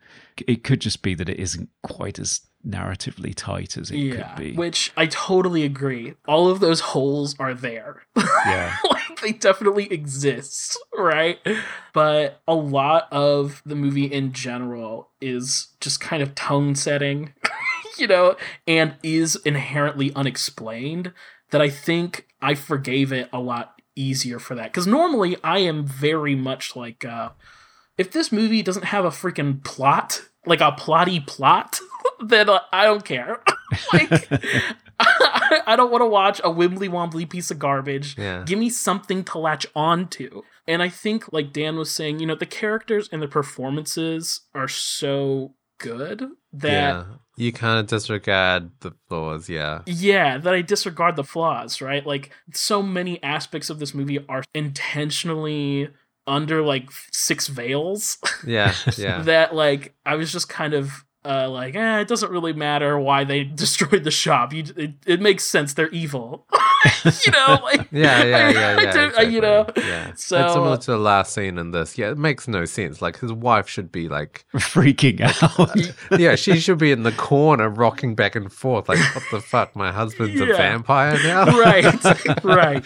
It could just be that it isn't quite as narratively tight as it Yeah, could be. which I totally agree. All of those holes are there. yeah. like they definitely exist, right? But a lot of the movie in general is just kind of tone setting, you know, and is inherently unexplained that I think I forgave it a lot easier for that. Cuz normally I am very much like uh if this movie doesn't have a freaking plot, like a plotty plot, then uh, I don't care. like I don't want to watch a wimbly wombly piece of garbage. Yeah. Give me something to latch on to. And I think, like Dan was saying, you know, the characters and the performances are so good that yeah. You kind of disregard the flaws. Yeah. yeah, that I disregard the flaws, right? Like so many aspects of this movie are intentionally under like six veils Yeah. Yeah. that like I was just kind of uh like eh, it doesn't really matter why they destroyed the shop. You it, it makes sense they're evil. you know, like Yeah, yeah, yeah, I yeah. don't- uh, you know. yeah. So That's similar to the last scene in this. Yeah, it makes no sense. Like his wife should be like, Freaking out. yeah, she should be in the corner rocking back and forth. Like, what the fuck? My husband's a vampire now. right, right.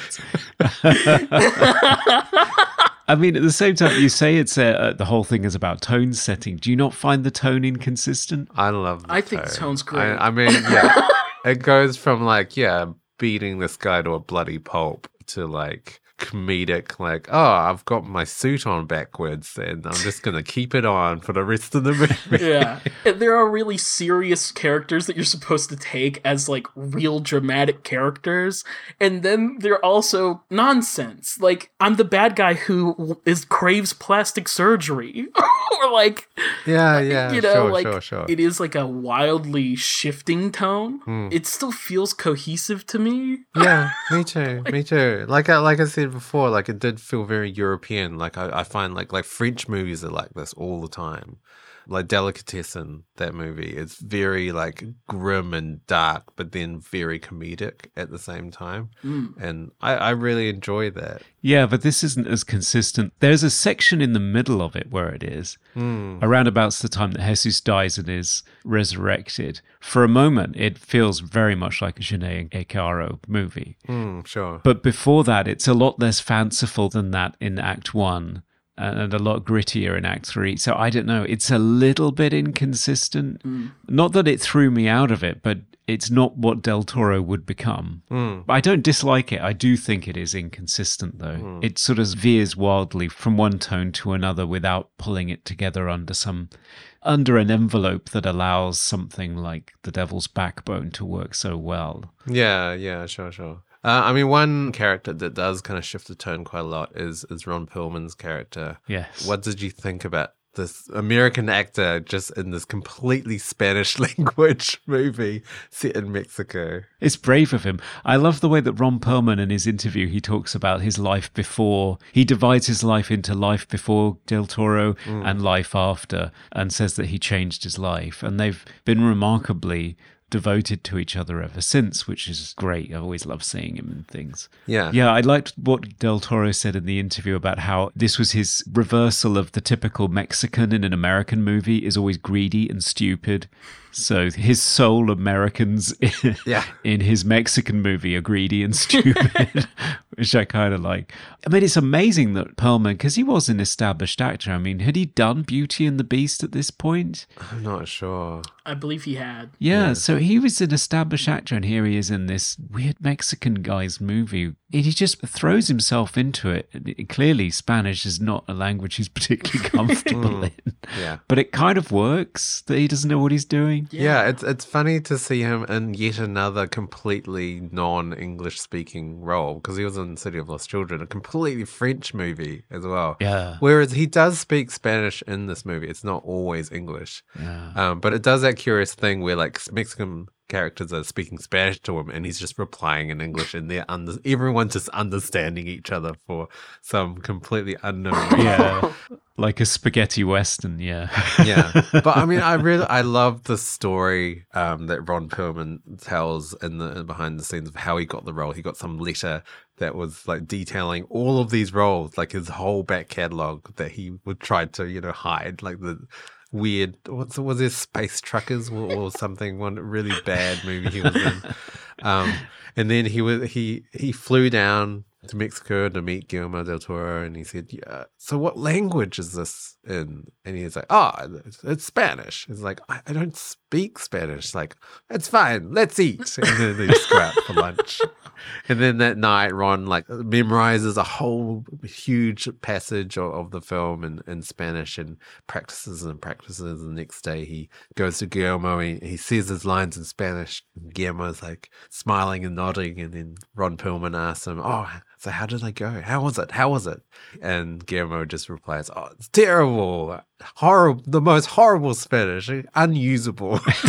I mean, at the same time, you say it's uh, uh, the whole thing is about tone setting. Do you not find the tone inconsistent? I love. The I think the tone's great. I, I mean, yeah, it goes from like yeah, beating this guy to a bloody pulp to like comedic, like oh, I've got my suit on backwards and I'm just gonna keep it on for the rest of the movie. yeah. There are really serious characters that you're supposed to take as like real dramatic characters. And then they're also nonsense. Like, I'm the bad guy who is craves plastic surgery. or like, Yeah, yeah, you know, sure, like sure, sure. it is like a wildly shifting tone. Hmm. It still feels cohesive to me. yeah, me too, me too. Like I like I said before, like it did feel very European. Like I, I find like like French movies are like this all the time. Like Delicatessen, that movie, it's very like grim and dark, but then very comedic at the same time. And I, I really enjoy that. Yeah, but this isn't as consistent. There's a section in the middle of it where it is, around about the time that Jesus dies and is resurrected. For a moment, it feels very much like a Jeunet Caro movie. Mm, sure. But before that, it's a lot less fanciful than that in Act One, and a lot grittier in Act Three. So I don't know. It's a little bit inconsistent. Mm. Not that it threw me out of it, but it's not what Del Toro would become. Mm. I don't dislike it. I do think it is inconsistent, though. Mm. It sort of veers wildly from one tone to another without pulling it together under some under an envelope that allows something like The Devil's Backbone to work so well. Yeah, yeah, sure, sure. Uh, I mean, one character that does kind of shift the tone quite a lot is is Ron Perlman's character. Yes. What did you think about this American actor just in this completely Spanish language movie set in Mexico? It's brave of him. I love the way that Ron Perlman in his interview he talks about his life before. He divides his life into life before Del Toro and life after, and says that he changed his life. And they've been remarkably devoted to each other ever since, which is great. I've always love seeing him in things. Yeah. Yeah, I liked what Del Toro said in the interview about how this was his reversal of the typical Mexican in an American movie is always greedy and stupid. So his sole Americans Yeah. in his Mexican movie are greedy and stupid, which I kind of like. I mean, it's amazing that Perlman, because he was an established actor. I mean, had he done Beauty and the Beast at this point? I'm not sure. I believe he had. Yeah, so he was an established actor, and here he is in this weird Mexican guy's movie. And he just throws himself into it. Clearly, Spanish is not a language he's particularly comfortable in. Yeah. But it kind of works that he doesn't know what he's doing. Yeah, it's it's funny to see him in yet another completely non-English speaking role because he was in City of Lost Children, a completely French movie as well. Yeah. Whereas he does speak Spanish in this movie, it's not always English. Yeah. Um, but it does that curious thing where like Mexican characters are speaking Spanish to him, and he's just replying in English, and they're under everyone's just understanding each other for some completely unknown reason. Yeah. like a spaghetti western, yeah. yeah but i mean i really i love the story um that ron perlman tells in the behind the scenes of how he got the role he got some letter that was like detailing all of these roles like his whole back catalog that he would try to you know hide like the weird what's was this space truckers? Or, or something one really bad movie he was in? Um and then he was he he flew down to Mexico to meet Guillermo del Toro, and he said, "Yeah, so what language is this in?" And he's like, "Oh, it's, it's Spanish." He's like, I, "I don't speak Spanish." It's Like, it's fine, let's eat. And then they out for lunch. And then that night, Ron like memorizes a whole huge passage of, of the film in, in Spanish and practices and practices. The next day, he goes to Guillermo and he says his lines in Spanish. And Guillermo's like smiling and nodding, and then Ron Perlman asks him, "Oh, so how did I go? How was it? How was it?" And Guillermo just replies, "Oh, it's terrible, horrible, the most horrible Spanish, unusable."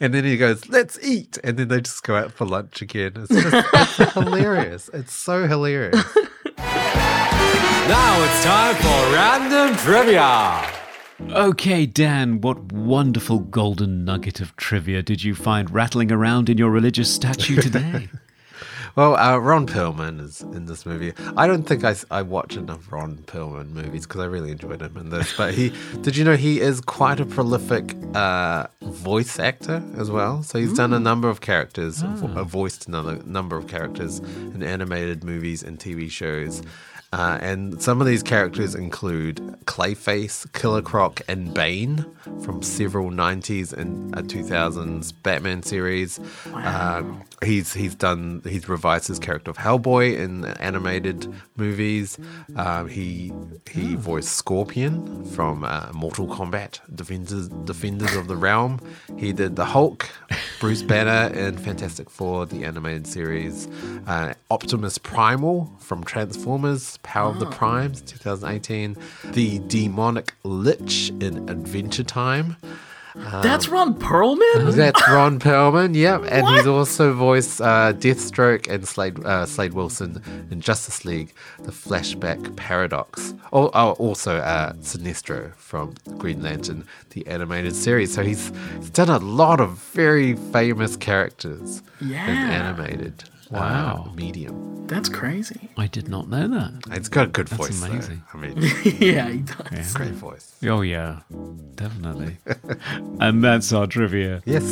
and then he goes, "Let's eat," and then they just go out for lunch again. It's just it's hilarious. It's so hilarious. Now it's time for random trivia. Okay, Dan, what wonderful golden nugget of trivia did you find rattling around in your religious statue today? Well, uh, Ron Perlman is in this movie. I don't think I, I watch enough Ron Perlman movies because I really enjoyed him in this. But he, did you know he is quite a prolific uh, voice actor as well? So he's done a number of characters, vo- uh, voiced another number of characters in animated movies and TV shows. Uh, and some of these characters include Clayface, Killer Croc, and Bane from several 90s and uh, 2000s Batman series. Um, he's he's done he's revised his character of Hellboy in animated movies. Um, he he voiced Scorpion from uh, Mortal Kombat, Defenders Defenders of the Realm. He did the Hulk, Bruce Banner in Fantastic Four, the animated series. Uh, Optimus Primal from Transformers, Power of the Primes, 2018. The Demonic Lich in Adventure Time. That's Ron Perlman? That's Ron Perlman, yep. And he's also voiced uh, Deathstroke and Slade, uh, Slade Wilson in Justice League, The Flashback Paradox. Oh, oh also uh, Sinestro from Green Lantern, the animated series. So he's, he's done a lot of very famous characters in Yeah. animated uh, Wow. medium. That's crazy. I did not know that. It's got a good voice, though. amazing. I mean, yeah, he does. Yeah. great voice. Oh, yeah, definitely. and that's our trivia. Yes.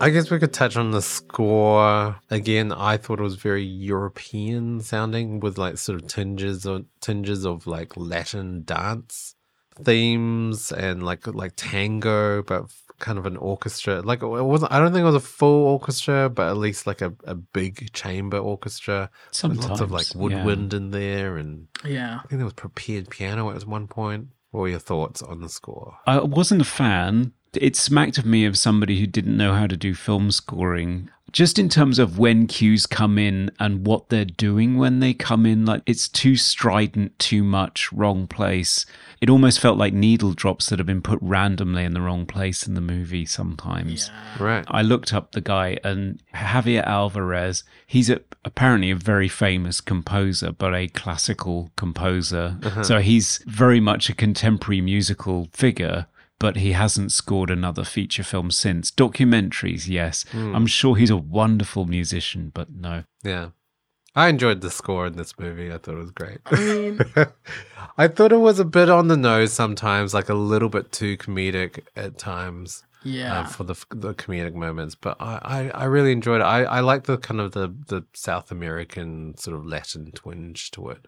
I guess we could touch on the score again. I thought it was very European sounding, with like sort of tinges of tinges of like Latin dance themes and like like tango, but kind of an orchestra. Like it wasn't. I don't think it was a full orchestra, but at least like a, a big chamber orchestra. with lots of like Sometimes, yeah. woodwind in there, and Yeah. I think there was prepared piano at one point. What were your thoughts on the score? I wasn't a fan. It smacked of me of somebody who didn't know how to do film scoring. Just in terms of when cues come in and what they're doing when they come in, like it's too strident, too much, wrong place. It almost felt like needle drops that have been put randomly in the wrong place in the movie sometimes. Right. I looked up the guy and Javier Alvarez. He's a, apparently a very famous composer, but a classical composer. Uh-huh. So he's very much a contemporary musical figure, but he hasn't scored another feature film since. Documentaries, yes. I'm sure he's a wonderful musician, but no. Yeah. I enjoyed the score in this movie. I thought it was great. I mean, I thought it was a bit on the nose sometimes, like a little bit too comedic at times. yeah. Uh, for the the comedic moments, but I, I, I really enjoyed it. I, I like the kind of the, the South American sort of Latin twinge to it.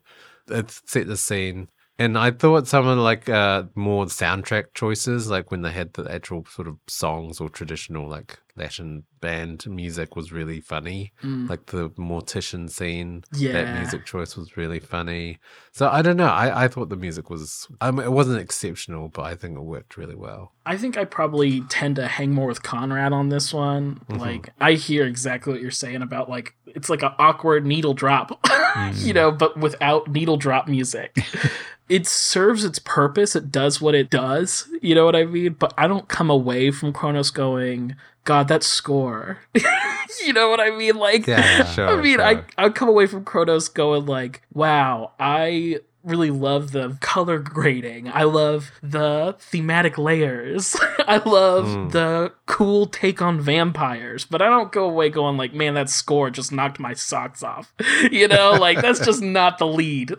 It set the scene, and I thought some of like uh more soundtrack choices, like when they had the actual sort of songs or traditional like Latin band music, was really funny. Mm. Like the mortician scene, that music choice was really funny. So I don't know. I, I thought the music was, I mean, it wasn't exceptional, but I think it worked really well. I think I probably tend to hang more with Conrad on this one. Mm-hmm. Like, I hear exactly what you're saying about like it's like an awkward needle drop, mm-hmm. you know, but without needle drop music. it serves its purpose. It does what it does. You know what I mean? But I don't come away from Cronos going, God, that score. you know what I mean? Like, Yeah, sure, I mean, I sure. I come away from Cronos going like, wow, I really love the color grading. I love the thematic layers. I love Hmm. the cool take on vampires. But I don't go away going like, man, that score just knocked my socks off. You know, like that's just not the lead.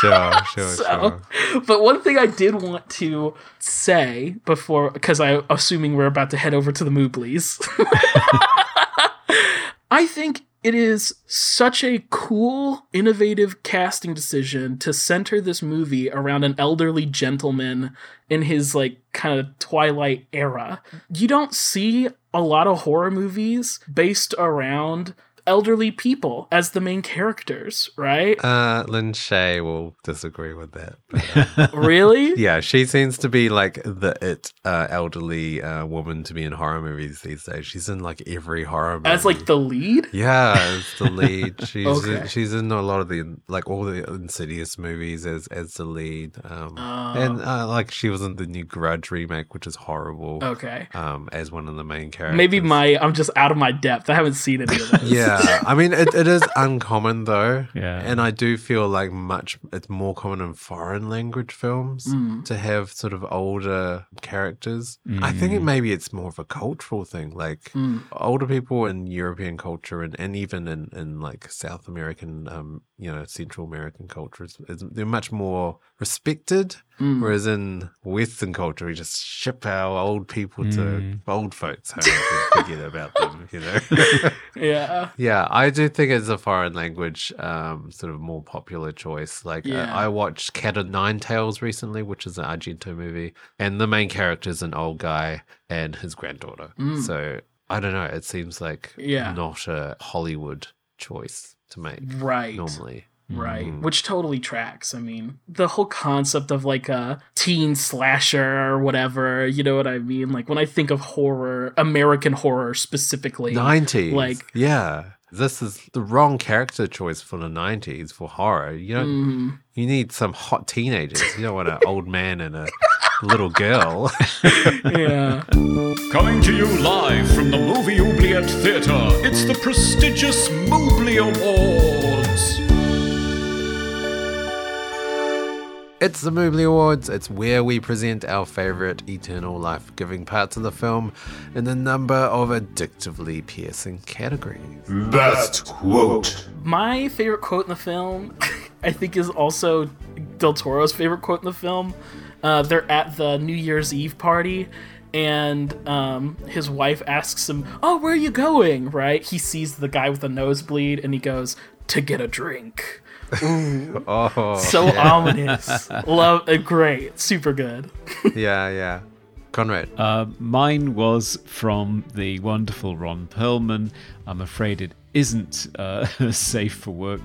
Sure, sure, So, sure. but one thing I did want to say before, because I'm assuming we're about to head over to the Mooblies, I think it is such a cool, innovative casting decision to center this movie around an elderly gentleman in his like kind of twilight era. You don't see a lot of horror movies based around elderly people as the main characters, right? Uh, Lin Shaye will disagree with that. But, really? yeah, she seems to be like the it uh, elderly uh, woman to be in horror movies these days. She's in like every horror movie. As like the lead? yeah, as the lead. She's Okay. she's in a lot of the like all the Insidious movies as as the lead. Um, and uh, like she was in the new Grudge remake, which is horrible. Okay. Um, as one of the main characters. Maybe my I'm just out of my depth. I haven't seen any of this. Yeah, I mean it, it is uncommon though. Yeah. And I do feel like much it's more common in foreign language films Mm. to have sort of older characters. I think it maybe it's more of a cultural thing. Like Mm. older people in European culture and, and even in, in like South American um, you know, Central American cultures, is, they're much more respected. Mm. Whereas in Western culture, we just ship our old people to old folks home and forget about them, you know? Yeah. Yeah, I do think it's a foreign language, um, sort of more popular choice. Like uh, I watched Cat of Nine Tails recently, which is an Argento movie, and the main character is an old guy and his granddaughter. So I don't know. It seems like Mm. Yeah. not a Hollywood choice to make Right. normally. Right. Mm. Which totally tracks. I mean, the whole concept of like a teen slasher or whatever, you know what I mean? Like when I think of horror, American horror specifically. 90s. Like yeah. This is the wrong character choice for the 90s for horror. You don't mm-hmm. you need some hot teenagers. You don't want an old man and a little girl. yeah. Coming to you live from the Movie Oubliette Theatre, it's the prestigious Mobley Awards. It's the Mobley Awards. It's where we present our favorite eternal life giving parts of the film in a number of addictively piercing categories. Best quote. My favorite quote in the film, I think, is also Del Toro's favorite quote in the film. Uh, they're at the New Year's Eve party, and um, his wife asks him, "Oh, where are you going?" Right? He sees the guy with the nosebleed, and he goes to get a drink. Oh, So ominous. Love, uh, great, super good. yeah, yeah. Conrad. Uh, mine was from the wonderful Ron Perlman. I'm afraid it isn't uh, safe for work,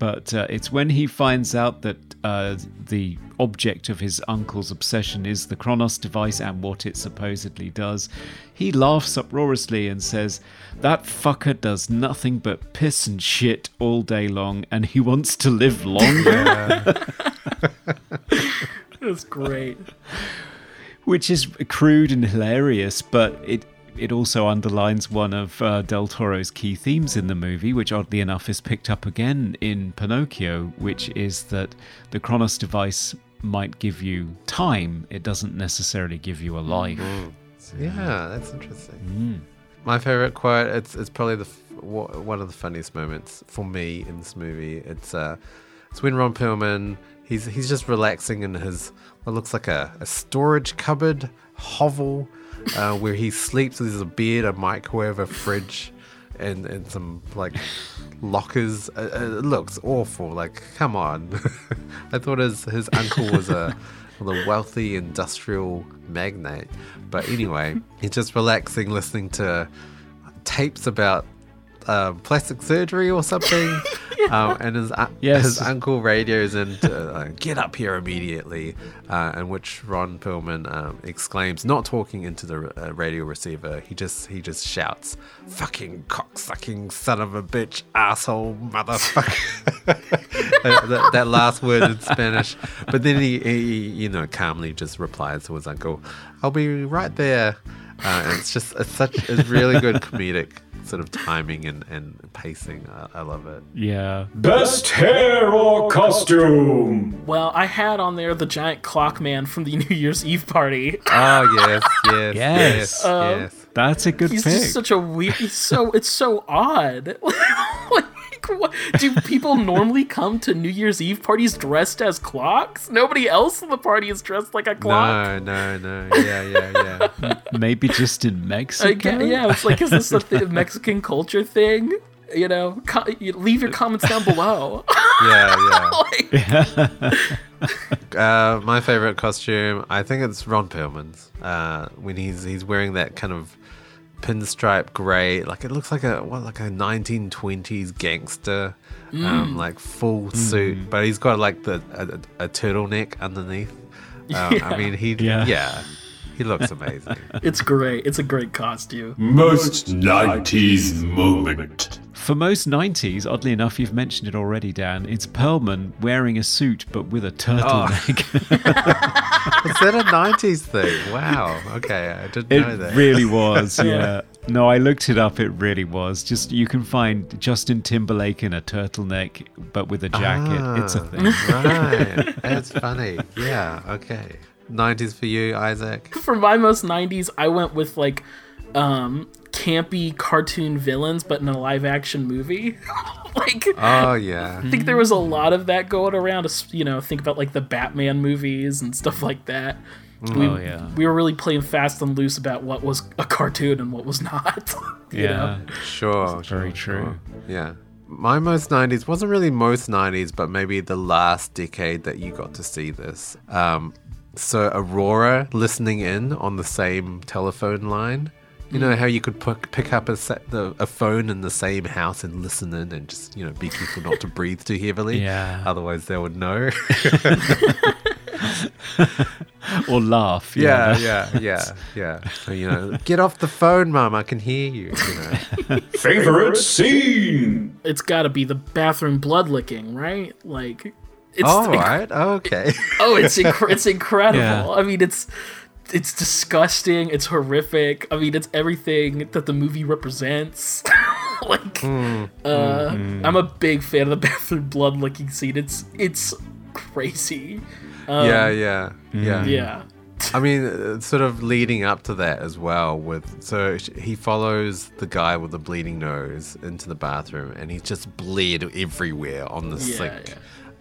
but uh, it's when he finds out that uh, the object of his uncle's obsession is the Cronos device and what it supposedly does. He laughs uproariously and says, That fucker does nothing but piss and shit all day long, and he wants to live longer. That's great. which is crude and hilarious, but it it also underlines one of uh, Del Toro's key themes in the movie, which oddly enough is picked up again in Pinocchio, which is that the Cronos device might give you time; it doesn't necessarily give you a life. Yeah, that's interesting. My favorite quote. It's it's probably the f- one of the funniest moments for me in this movie. It's uh, it's when Ron Perlman he's he's just relaxing in his what looks like a, a storage cupboard hovel uh, where he sleeps. There's a bed, a microwave, a fridge, and and some like lockers. Uh, uh, it looks awful. Like, come on. I thought his his uncle was a the wealthy industrial magnate. But anyway, he's just relaxing, listening to tapes about uh, plastic surgery or something. um, and his uh, Yes. his uncle radios into uh, "Get up here immediately," uh, in which Ron Perlman um, exclaims, not talking into the uh, radio receiver. He just he just shouts, "Fucking cocksucking son of a bitch, asshole, motherfucker." That, that last word in Spanish. But then he, he, you know, calmly just replies to his uncle, "I'll be right there." Uh, and it's just it's such it's really good comedic sort of timing and, and pacing. I, I love it. Yeah, Best hair or costume? Well, I had on there the giant clock man from the New Year's Eve party. Oh yes, yes, Yes. yes, Um, yes. that's a good He's pick. just such a weird. He's so it's so odd. like, what, do people normally come to New Year's Eve parties dressed as clocks? Nobody else in the party is dressed like a clock. No, no, no. Yeah, yeah, yeah. Maybe just in Mexico. get- yeah, it's like, is this a th- Mexican culture thing? You know, co- you leave your comments down below. yeah, yeah. Like, Uh, my favorite costume, I think it's Ron Perlman's. Uh, when he's he's wearing that kind of pinstripe gray, like it looks like a what, like a 1920s gangster, um, like full suit, but he's got like the a, a turtleneck underneath. Um, I mean, he Yeah. yeah, he looks amazing. it's great. It's a great costume. Most 90s moment. For most 90s, oddly enough, you've mentioned it already, Dan. It's Perlman wearing a suit but with a turtleneck. Is that a 90s thing? Wow. Okay, I didn't It know that. It really was, yeah. No, I looked it up. It really was. Just you can find Justin Timberlake in a turtleneck, but with a jacket. it's a Ah. thing. right. That's funny. Yeah. Okay. 90s for you, Isaac. For my most 90s, I went with like um campy cartoon villains, but in a live action movie. like, Oh yeah. I think there was a lot of that going around. es- You know, think about like the Batman movies and stuff like that. We, Oh, yeah. we were really playing fast and loose about what was a cartoon and what was not. you Yeah. know? Sure. very sure, true. sure. Yeah. My most 90s wasn't really most 90s, but maybe the last decade that you got to see this. Um, so Aurora listening in on the same telephone line. You know mm. how you could pick, pick up a, set, the, a phone in the same house and listen in and just, you know, be careful not to breathe too heavily. Yeah. Otherwise they would know. Or laugh. yeah, know. yeah, yeah, yeah. So, you know, get off the phone, mum. I can hear you. You know. Favorite scene? It's got to be the bathroom blood licking, right? Like, it's All inc- right. Okay. oh, it's inc- it's incredible. Yeah. I mean, it's it's disgusting. It's horrific. I mean, it's everything that the movie represents. like, uh, I'm a big fan of the bathroom blood licking scene. It's it's crazy. yeah, yeah, yeah. Yeah. I mean, uh, sort of leading up to that as well. With so he follows the guy with the bleeding nose into the bathroom, and he's just bled everywhere on the Yeah, sink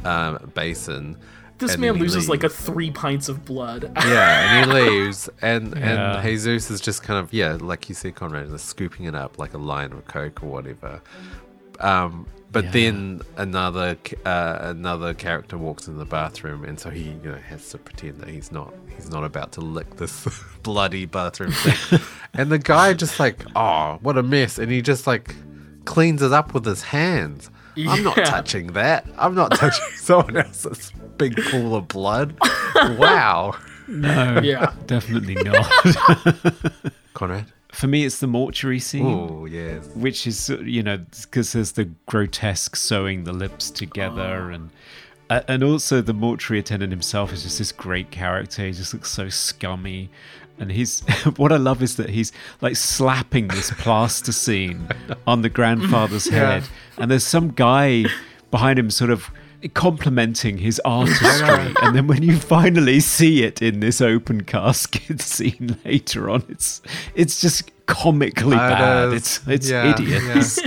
Um, basin. This and man then he loses like a three pints of blood. yeah, and he leaves, and Yeah. and Jesus is just kind of yeah, like you said, Conrad, just scooping it up like a line of coke or whatever. Um, but Yeah. then another uh, another character walks in the bathroom, and so he you know has to pretend that he's not he's not about to lick this bloody bathroom thing, and the guy just like oh what a mess, and he just like cleans it up with his hands. I'm not touching that. I'm not touching someone else's big pool of blood. Wow. No, Yeah. definitely not. Conrad? For me, it's the mortuary scene. Oh, yes. which is you know because there's the grotesque sewing the lips together and uh, and also the mortuary attendant himself is just this great character he just looks so scummy and he's what i love is that he's like slapping this plaster scene on the grandfather's head. And there's some guy behind him sort of complimenting his artistry. And then when you finally see it in this open casket scene later on it's it's just comically It bad. Is. it's it's Yeah, hideous.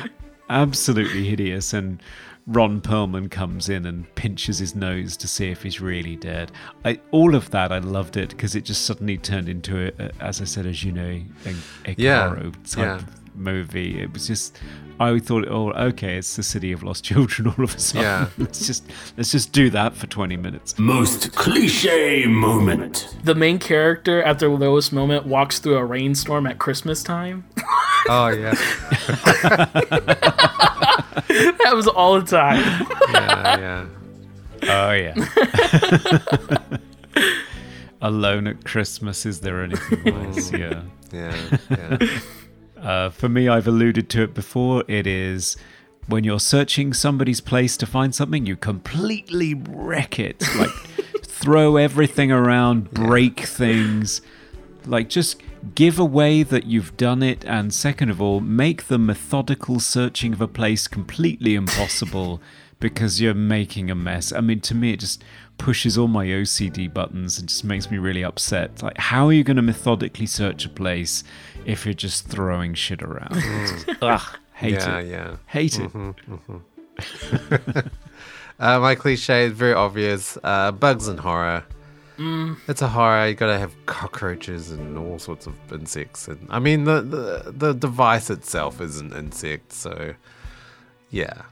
absolutely hideous. And Ron Perlman comes in and pinches his nose to see if he's really dead. I, all of that, I loved it because it just suddenly turned into, a, a, as I said, as you know, a, a Yeah, type yeah. movie. It was just, I thought, oh, okay, it's the city of lost children. All of a sudden, Yeah. let's just let's just do that for twenty minutes. Most cliche moment. the main character at their lowest moment walks through a rainstorm at Christmas time. Oh, yeah. that was all the time. Yeah, yeah. Oh yeah. Alone at Christmas, is there anything worse? Yeah. Yeah, yeah. Uh, for me, I've alluded to it before. It is when you're searching somebody's place to find something, you completely wreck it. Like, throw everything around, break things. Like, just give away that you've done it. And second of all, make the methodical searching of a place completely impossible because you're making a mess. I mean, to me, it just pushes all my OCD buttons and just makes me really upset. Like, how are you going to methodically search a place if you're just throwing shit around? Ugh, hate Yeah, it. yeah. Hate it. Uh, my cliche is very obvious. Uh, bugs and horror. It's a horror. You gotta have cockroaches and all sorts of insects. And I mean, the, the the device itself is an insect, so yeah,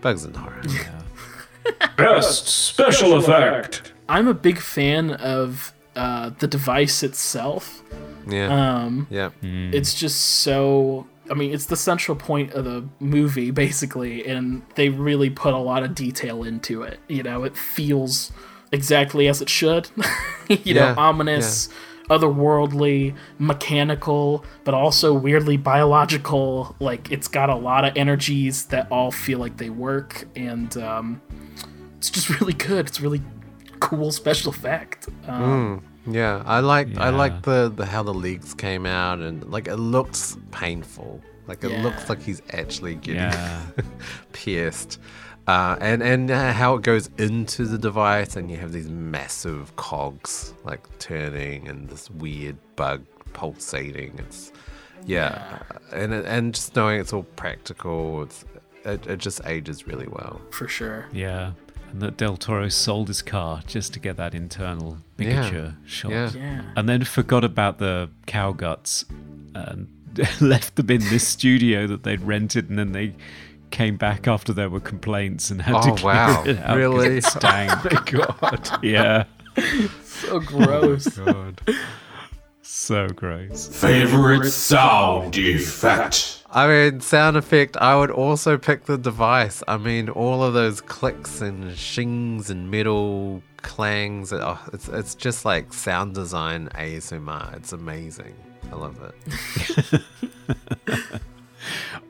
bugs and horror. Best special effect. I'm a big fan of uh, the device itself. Yeah, Um, yeah, It's just so. I mean, it's the central point of the movie, basically, and they really put a lot of detail into it. You know, it feels exactly as it should. you Yeah, know, ominous, otherworldly, mechanical, but also weirdly biological. Like, it's got a lot of energies that all feel like they work, and um, it's just really good. It's really cool special effect. Um, yeah. I like I like the the how the legs came out and like it looks painful. Like it Yeah. looks like he's actually getting Yeah. pierced. Uh, and and uh, how it goes into the device, and you have these massive cogs like turning, and this weird bug pulsating. It's yeah, and and just knowing it's all practical, it's it, it just ages really well. for sure. Yeah. And that Del Toro sold his car just to get that internal ligature shot. Yeah. Yeah. And then forgot about the cow guts and left them in this studio that they'd rented. And then they came back after there were complaints and had to Oh, clear wow. it out 'cause Really? It stank. Oh, God, yeah. So gross. Oh, God. So gross. Favorite sound effect. I mean, sound effect. I would also pick the device. I mean, all of those clicks and shings and metal clangs. Oh, it's it's just like sound design ASMR. It's amazing. I love it.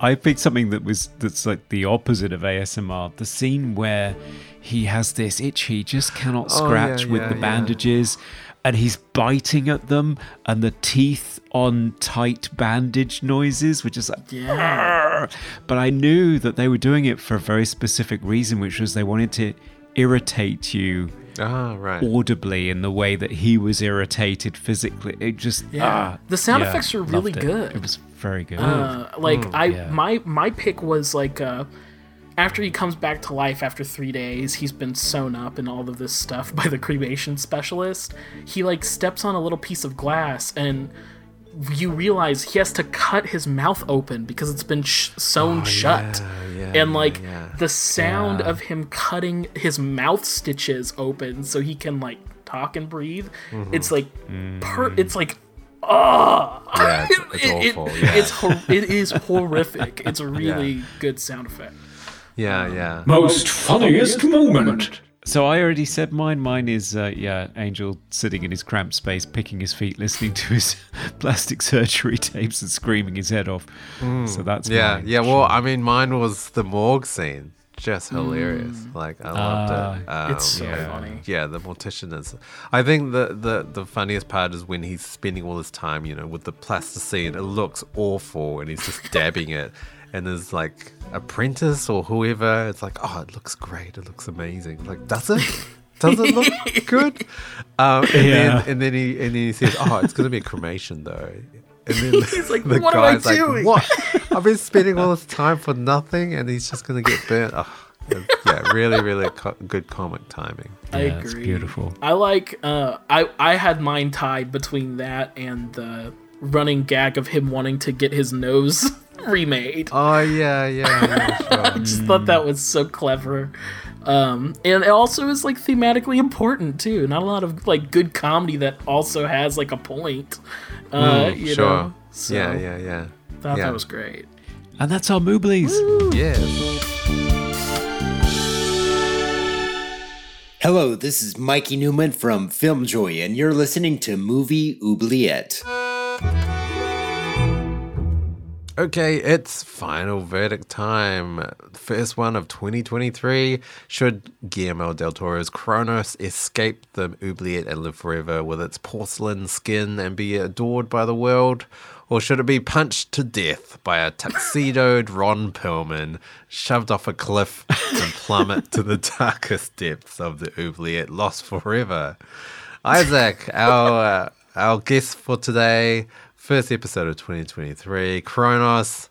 I picked something that was that's like the opposite of ASMR. The scene where he has this itch he just cannot Oh, scratch yeah, with yeah, the yeah. bandages, and he's biting at them, and the teeth on tight bandage noises, which is like. Yeah. But I knew that they were doing it for a very specific reason, which was they wanted to irritate you Ah, right. audibly in the way that he was irritated physically. It just Yeah. ah, The sound yeah, effects are really it. good. It was very good. Uh, like I yeah. my my pick was like uh after he comes back to life after three days, he's been sewn up in all of this stuff by the cremation specialist. He like steps on a little piece of glass and you realize he has to cut his mouth open because it's been sh- sewn shut. Oh, yeah, and like yeah. the sound Yeah. of him cutting his mouth stitches open so he can like talk and breathe. Mm-hmm. It's like per- Mm. it's like oh Yeah, it's, it's it, it- awful. yeah. it's hor- it is horrific. It's a really good sound effect. yeah, yeah. Most funniest moment. So I already said mine. Mine is uh, yeah, Angel sitting in his cramped space, picking his feet, listening to his plastic surgery tapes, and screaming his head off. So that's Mm. Yeah, mine. yeah. Well, I mean, mine was the morgue scene. Just hilarious. Like I loved it. Um, It's so yeah. funny. Yeah, the mortician is. I think the, the the funniest part is when he's spending all his time, you know, with the plasticine. It looks awful, and he's just dabbing it. And there's like apprentice or whoever. It's like, oh, it looks great. It looks amazing. Like, does it? Does it look good? Um, and Yeah. then and then he and then he says, oh, it's gonna be a cremation though. And then He's like, the "What am I guy's like, doing?" what? I've been spending all this time for nothing, and he's just gonna get burnt. Oh, yeah, really, really co- good comic timing. I Yeah, it's agree. beautiful. I like uh I I had mine tied between that and the running gag of him wanting to get his nose remade. Oh yeah, yeah, yeah sure. I just thought that was so clever. Um, and it also is like thematically important too. Not a lot of like good comedy that also has like a point. Uh, you Mm, sure. know? So, yeah, yeah, yeah. Thought yeah. that was great. And that's our Mooblies. Yes. Hello, this is Mikey Newman from Filmjoy, and you're listening to Movie Oubliette. Okay, it's final verdict time. First one of 2023. Should Guillermo del Toro's Cronos escape the oubliette and live forever with its porcelain skin and be adored by the world? Or should it be punched to death by a tuxedoed Ron Perlman, shoved off a cliff and plummet to the darkest depths of the oubliette, lost forever? Isaac, our uh, our guest for today, first episode of 2023, Cronos.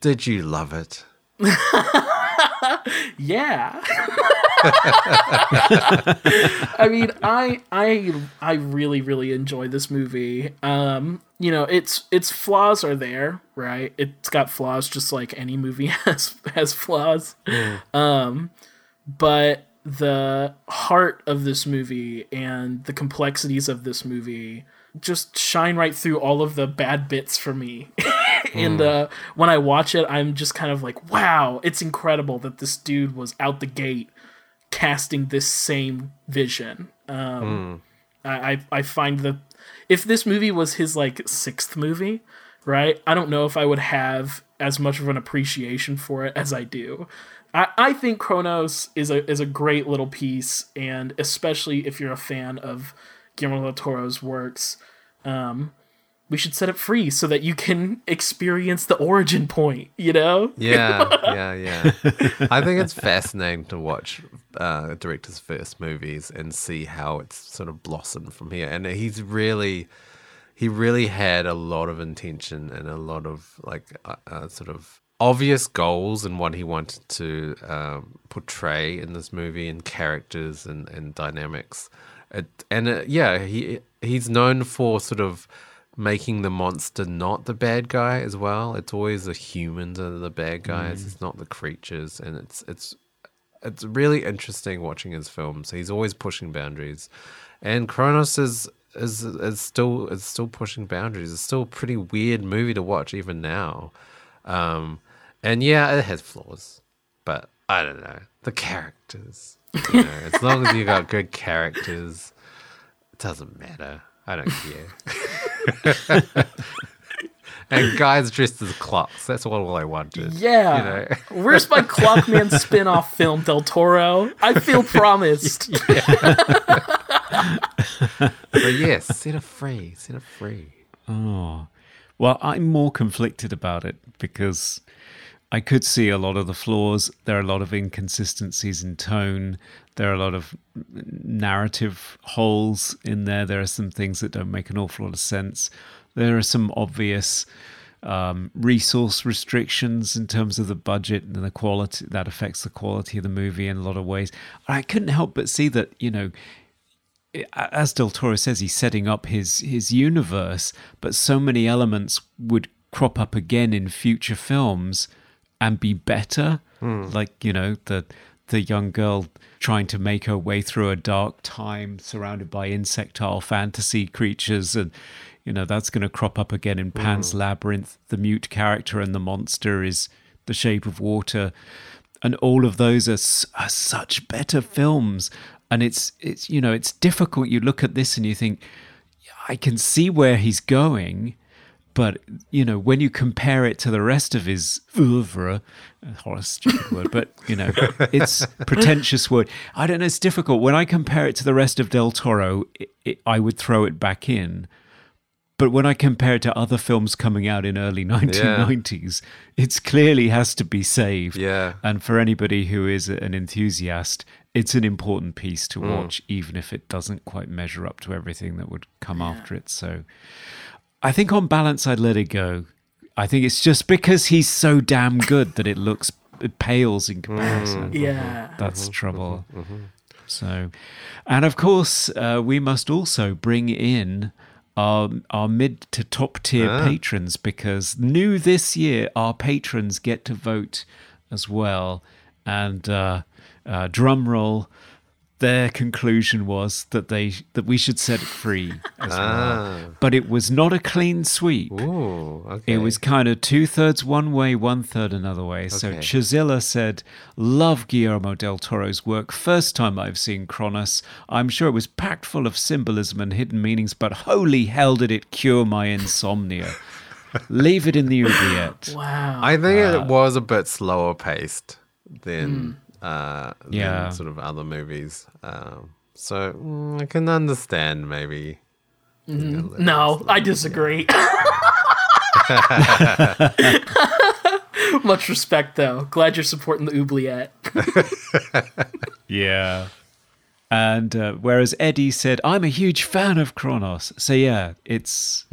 Did you love it? Yeah. I mean, I I I really really enjoy this movie. Um, you know, its its flaws are there, right? It's got flaws just like any movie has has flaws. Um, but the heart of this movie and the complexities of this movie just shine right through all of the bad bits for me. and uh, when I watch it, I'm just kind of like, wow, it's incredible that this dude was out the gate casting this same vision. Um, I, I I find that if this movie was his like sixth movie, right? I don't know if I would have as much of an appreciation for it as I do. I, I think Cronos is a is a great little piece, and especially if you're a fan of Guillermo del Toro's works, um, we should set it free so that you can experience the origin point. You know? Yeah, yeah, yeah. I think it's fascinating to watch uh, a director's first movies and see how it's sort of blossomed from here. And he's really, he really had a lot of intention and a lot of like uh, uh, sort of obvious goals and what he wanted to um, portray in this movie and characters and, and dynamics. It, and uh, yeah, he he's known for sort of making the monster not the bad guy as well. It's always the humans are the bad guys. It's not the creatures, and it's it's it's really interesting watching his films. He's always pushing boundaries, and Cronos is is is still is still pushing boundaries. It's still a pretty weird movie to watch even now. Um, and yeah, it has flaws, but I don't know the characters. You know, as long as you got good characters, it doesn't matter. I don't care. and guys dressed as clocks. That's all I wanted. Yeah. You know? Where's my Clockman spin off film, Del Toro? I feel promised. But yes, set it free. Set it free. Oh, well, I'm more conflicted about it because I could see a lot of the flaws. There are a lot of inconsistencies in tone. There are a lot of narrative holes in there. There are some things that don't make an awful lot of sense. There are some obvious um, resource restrictions in terms of the budget and the quality that affects the quality of the movie in a lot of ways. I couldn't help but see that you know as Del Toro says, he's setting up his his universe, but so many elements would crop up again in future films and be better. Hmm. Like you know the the young girl trying to make her way through a dark time, surrounded by insectile fantasy creatures, and you know that's going to crop up again in Pan's hmm. Labyrinth. The mute character and the monster is the Shape of Water. And all of those are, are such better films. And it's it's you know it's difficult. You look at this and you think i can see where he's going but you know when you compare it to the rest of his oeuvre a stupid word but you know it's pretentious word i don't know it's difficult when i compare it to the rest of del toro it, it, i would throw it back in but when I compare it to other films coming out in early 1990s, it's clearly has to be saved. Yeah. And for anybody who is an enthusiast, it's an important piece to mm. watch, even if it doesn't quite measure up to everything that would come after it. So I think on balance, I'd let it go. I think it's just because he's so damn good that it looks, it pales in comparison. Yeah. That's trouble. So, and of course, uh, we must also bring in our, our mid to top tier patrons because new this year, our patrons get to vote as well. And uh, uh, drum roll, their conclusion was that they that we should set it free as well. But it was not a clean sweep. Ooh, okay. It was kind of two thirds one way, one third another way. So Okay. Chazilla said, Love Guillermo del Toro's work. First time I've seen Cronos. I'm sure it was packed full of symbolism and hidden meanings, but holy hell did it cure my insomnia. Leave it in the oubliette. Wow. I think Uh, it was a bit slower paced than, uh, than Yeah. sort of other movies. Um, so mm, I can understand maybe. No, I disagree. Much respect, though. Glad you're supporting the oubliette. Yeah. And uh, whereas Eddie said, I'm a huge fan of Cronos. So yeah, it's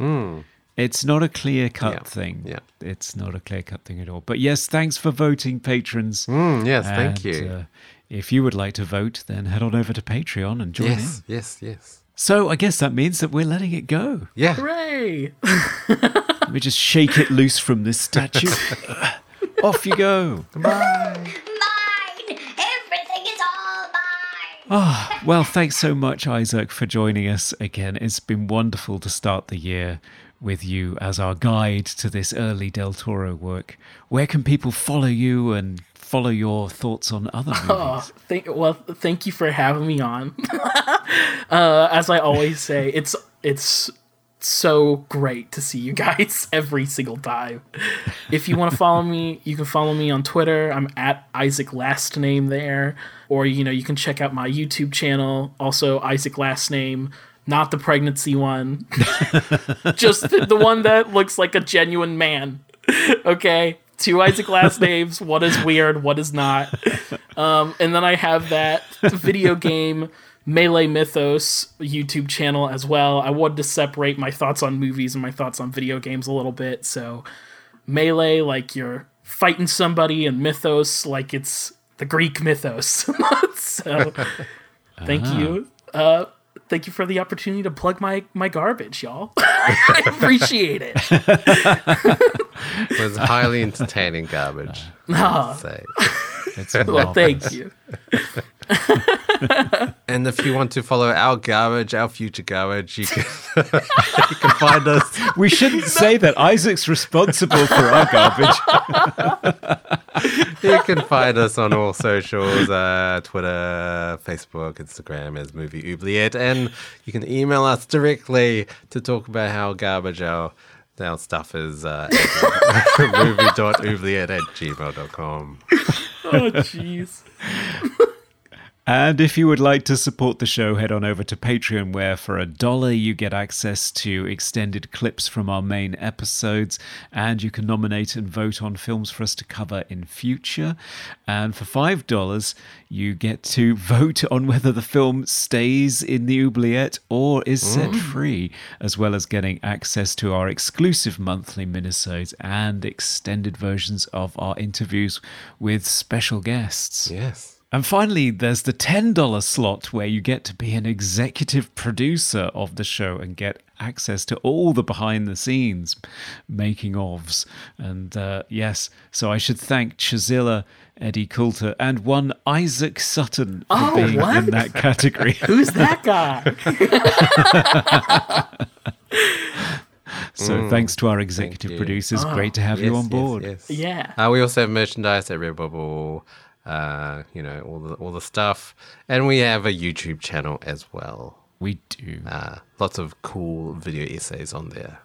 it's not a clear cut Yeah, thing. yeah. It's not a clear cut thing at all. But yes, thanks for voting, patrons. Mm, yes, thank you. Uh, if you would like to vote, then head on over to Patreon and join yes, in. yes, yes. So I guess that means that we're letting it go. Yeah. Hooray! Let me just shake it loose from this statue. Off you go. Mine! Everything is all mine! Ah, well, thanks so much, Isaac, for joining us again. It's been wonderful to start the year with you as our guide to this early Del Toro work. Where can people follow you and follow your thoughts on other movies? Oh, thank, well, thank you for having me on. uh, as I always say, it's it's so great to see you guys every single time. If you want to follow me, you can follow me on Twitter. I'm at Isaac Last Name there, or you know you can check out my YouTube channel, also Isaac Last Name. Not the pregnancy one, just the, the one that looks like a genuine man. Okay, two Isaac last names. What is weird? What is not? Um, and then I have that video game Melee Mythos YouTube channel as well. I wanted to separate my thoughts on movies and my thoughts on video games a little bit. So Melee, like you're fighting somebody, and Mythos, like it's the Greek mythos. so thank you. Uh, thank you for the opportunity to plug my my garbage, y'all. I appreciate it. It was highly entertaining garbage. Say. It's well, marvelous. thank you. And if you want to follow our garbage, our future garbage, you can, you can find us. We shouldn't say that Isaac's responsible for our garbage. You can find us on all socials uh, Twitter, Facebook, Instagram as Movie Oubliette. And you can email us directly to talk about how garbage our, our stuff is uh, movie.oubliette at gmail.com. Oh, jeez. And if you would like to support the show, head on over to Patreon, where for a dollar you get access to extended clips from our main episodes, and you can nominate and vote on films for us to cover in future. And for five dollars, you get to vote on whether the film stays in the oubliette or is set mm. free, as well as getting access to our exclusive monthly minisodes and extended versions of our interviews with special guests. Yes. And finally, there's the $10 slot where you get to be an executive producer of the show and get access to all the behind the scenes making ofs. And uh, yes, so I should thank Chazilla, Eddie Coulter, and one Isaac Sutton for Oh, being what? in that category. Who's that guy? so thanks to our executive you. producers. Great to have you on board. Yes, Yeah. Uh, we also have merchandise at Redbubble, uh, you know, all the all the stuff, and we have a YouTube channel as well. We do. Uh, lots of cool video essays on there.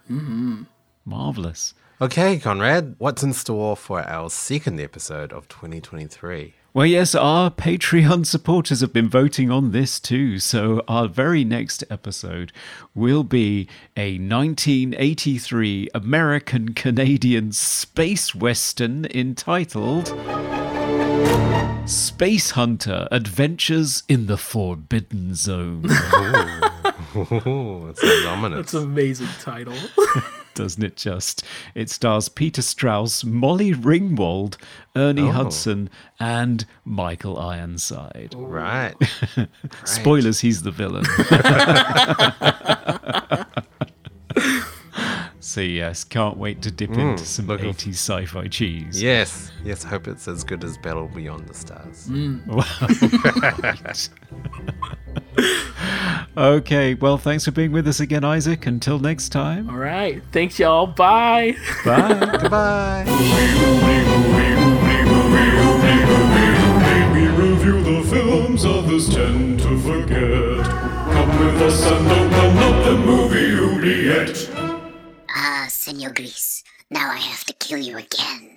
Marvelous. Okay, Conrad, what's in store for our second episode of 2023? Well, yes, our Patreon supporters have been voting on this too. So, our very next episode will be a 1983 American Canadian space western entitled Space Hunter Adventures in the Forbidden Zone. Ooh, it sounds ominous. It's an amazing title. Doesn't it just? It stars Peter Strauss, Molly Ringwald, Ernie oh. Hudson, and Michael Ironside. right. Spoilers, he's the villain. So, yes, can't wait to dip into mm, some looking 80s sci fi cheese. Yes, yes. Hope it's as good as Battle Beyond the Stars. Mm. Wow. Okay, well, thanks for being with us again, Isaac. Until next time. All right. Thanks, y'all. Bye. Bye. Goodbye. We review the films others tend to forget. Come with us and open up the movie oubliette. Senor Gris. Now I have to kill you again.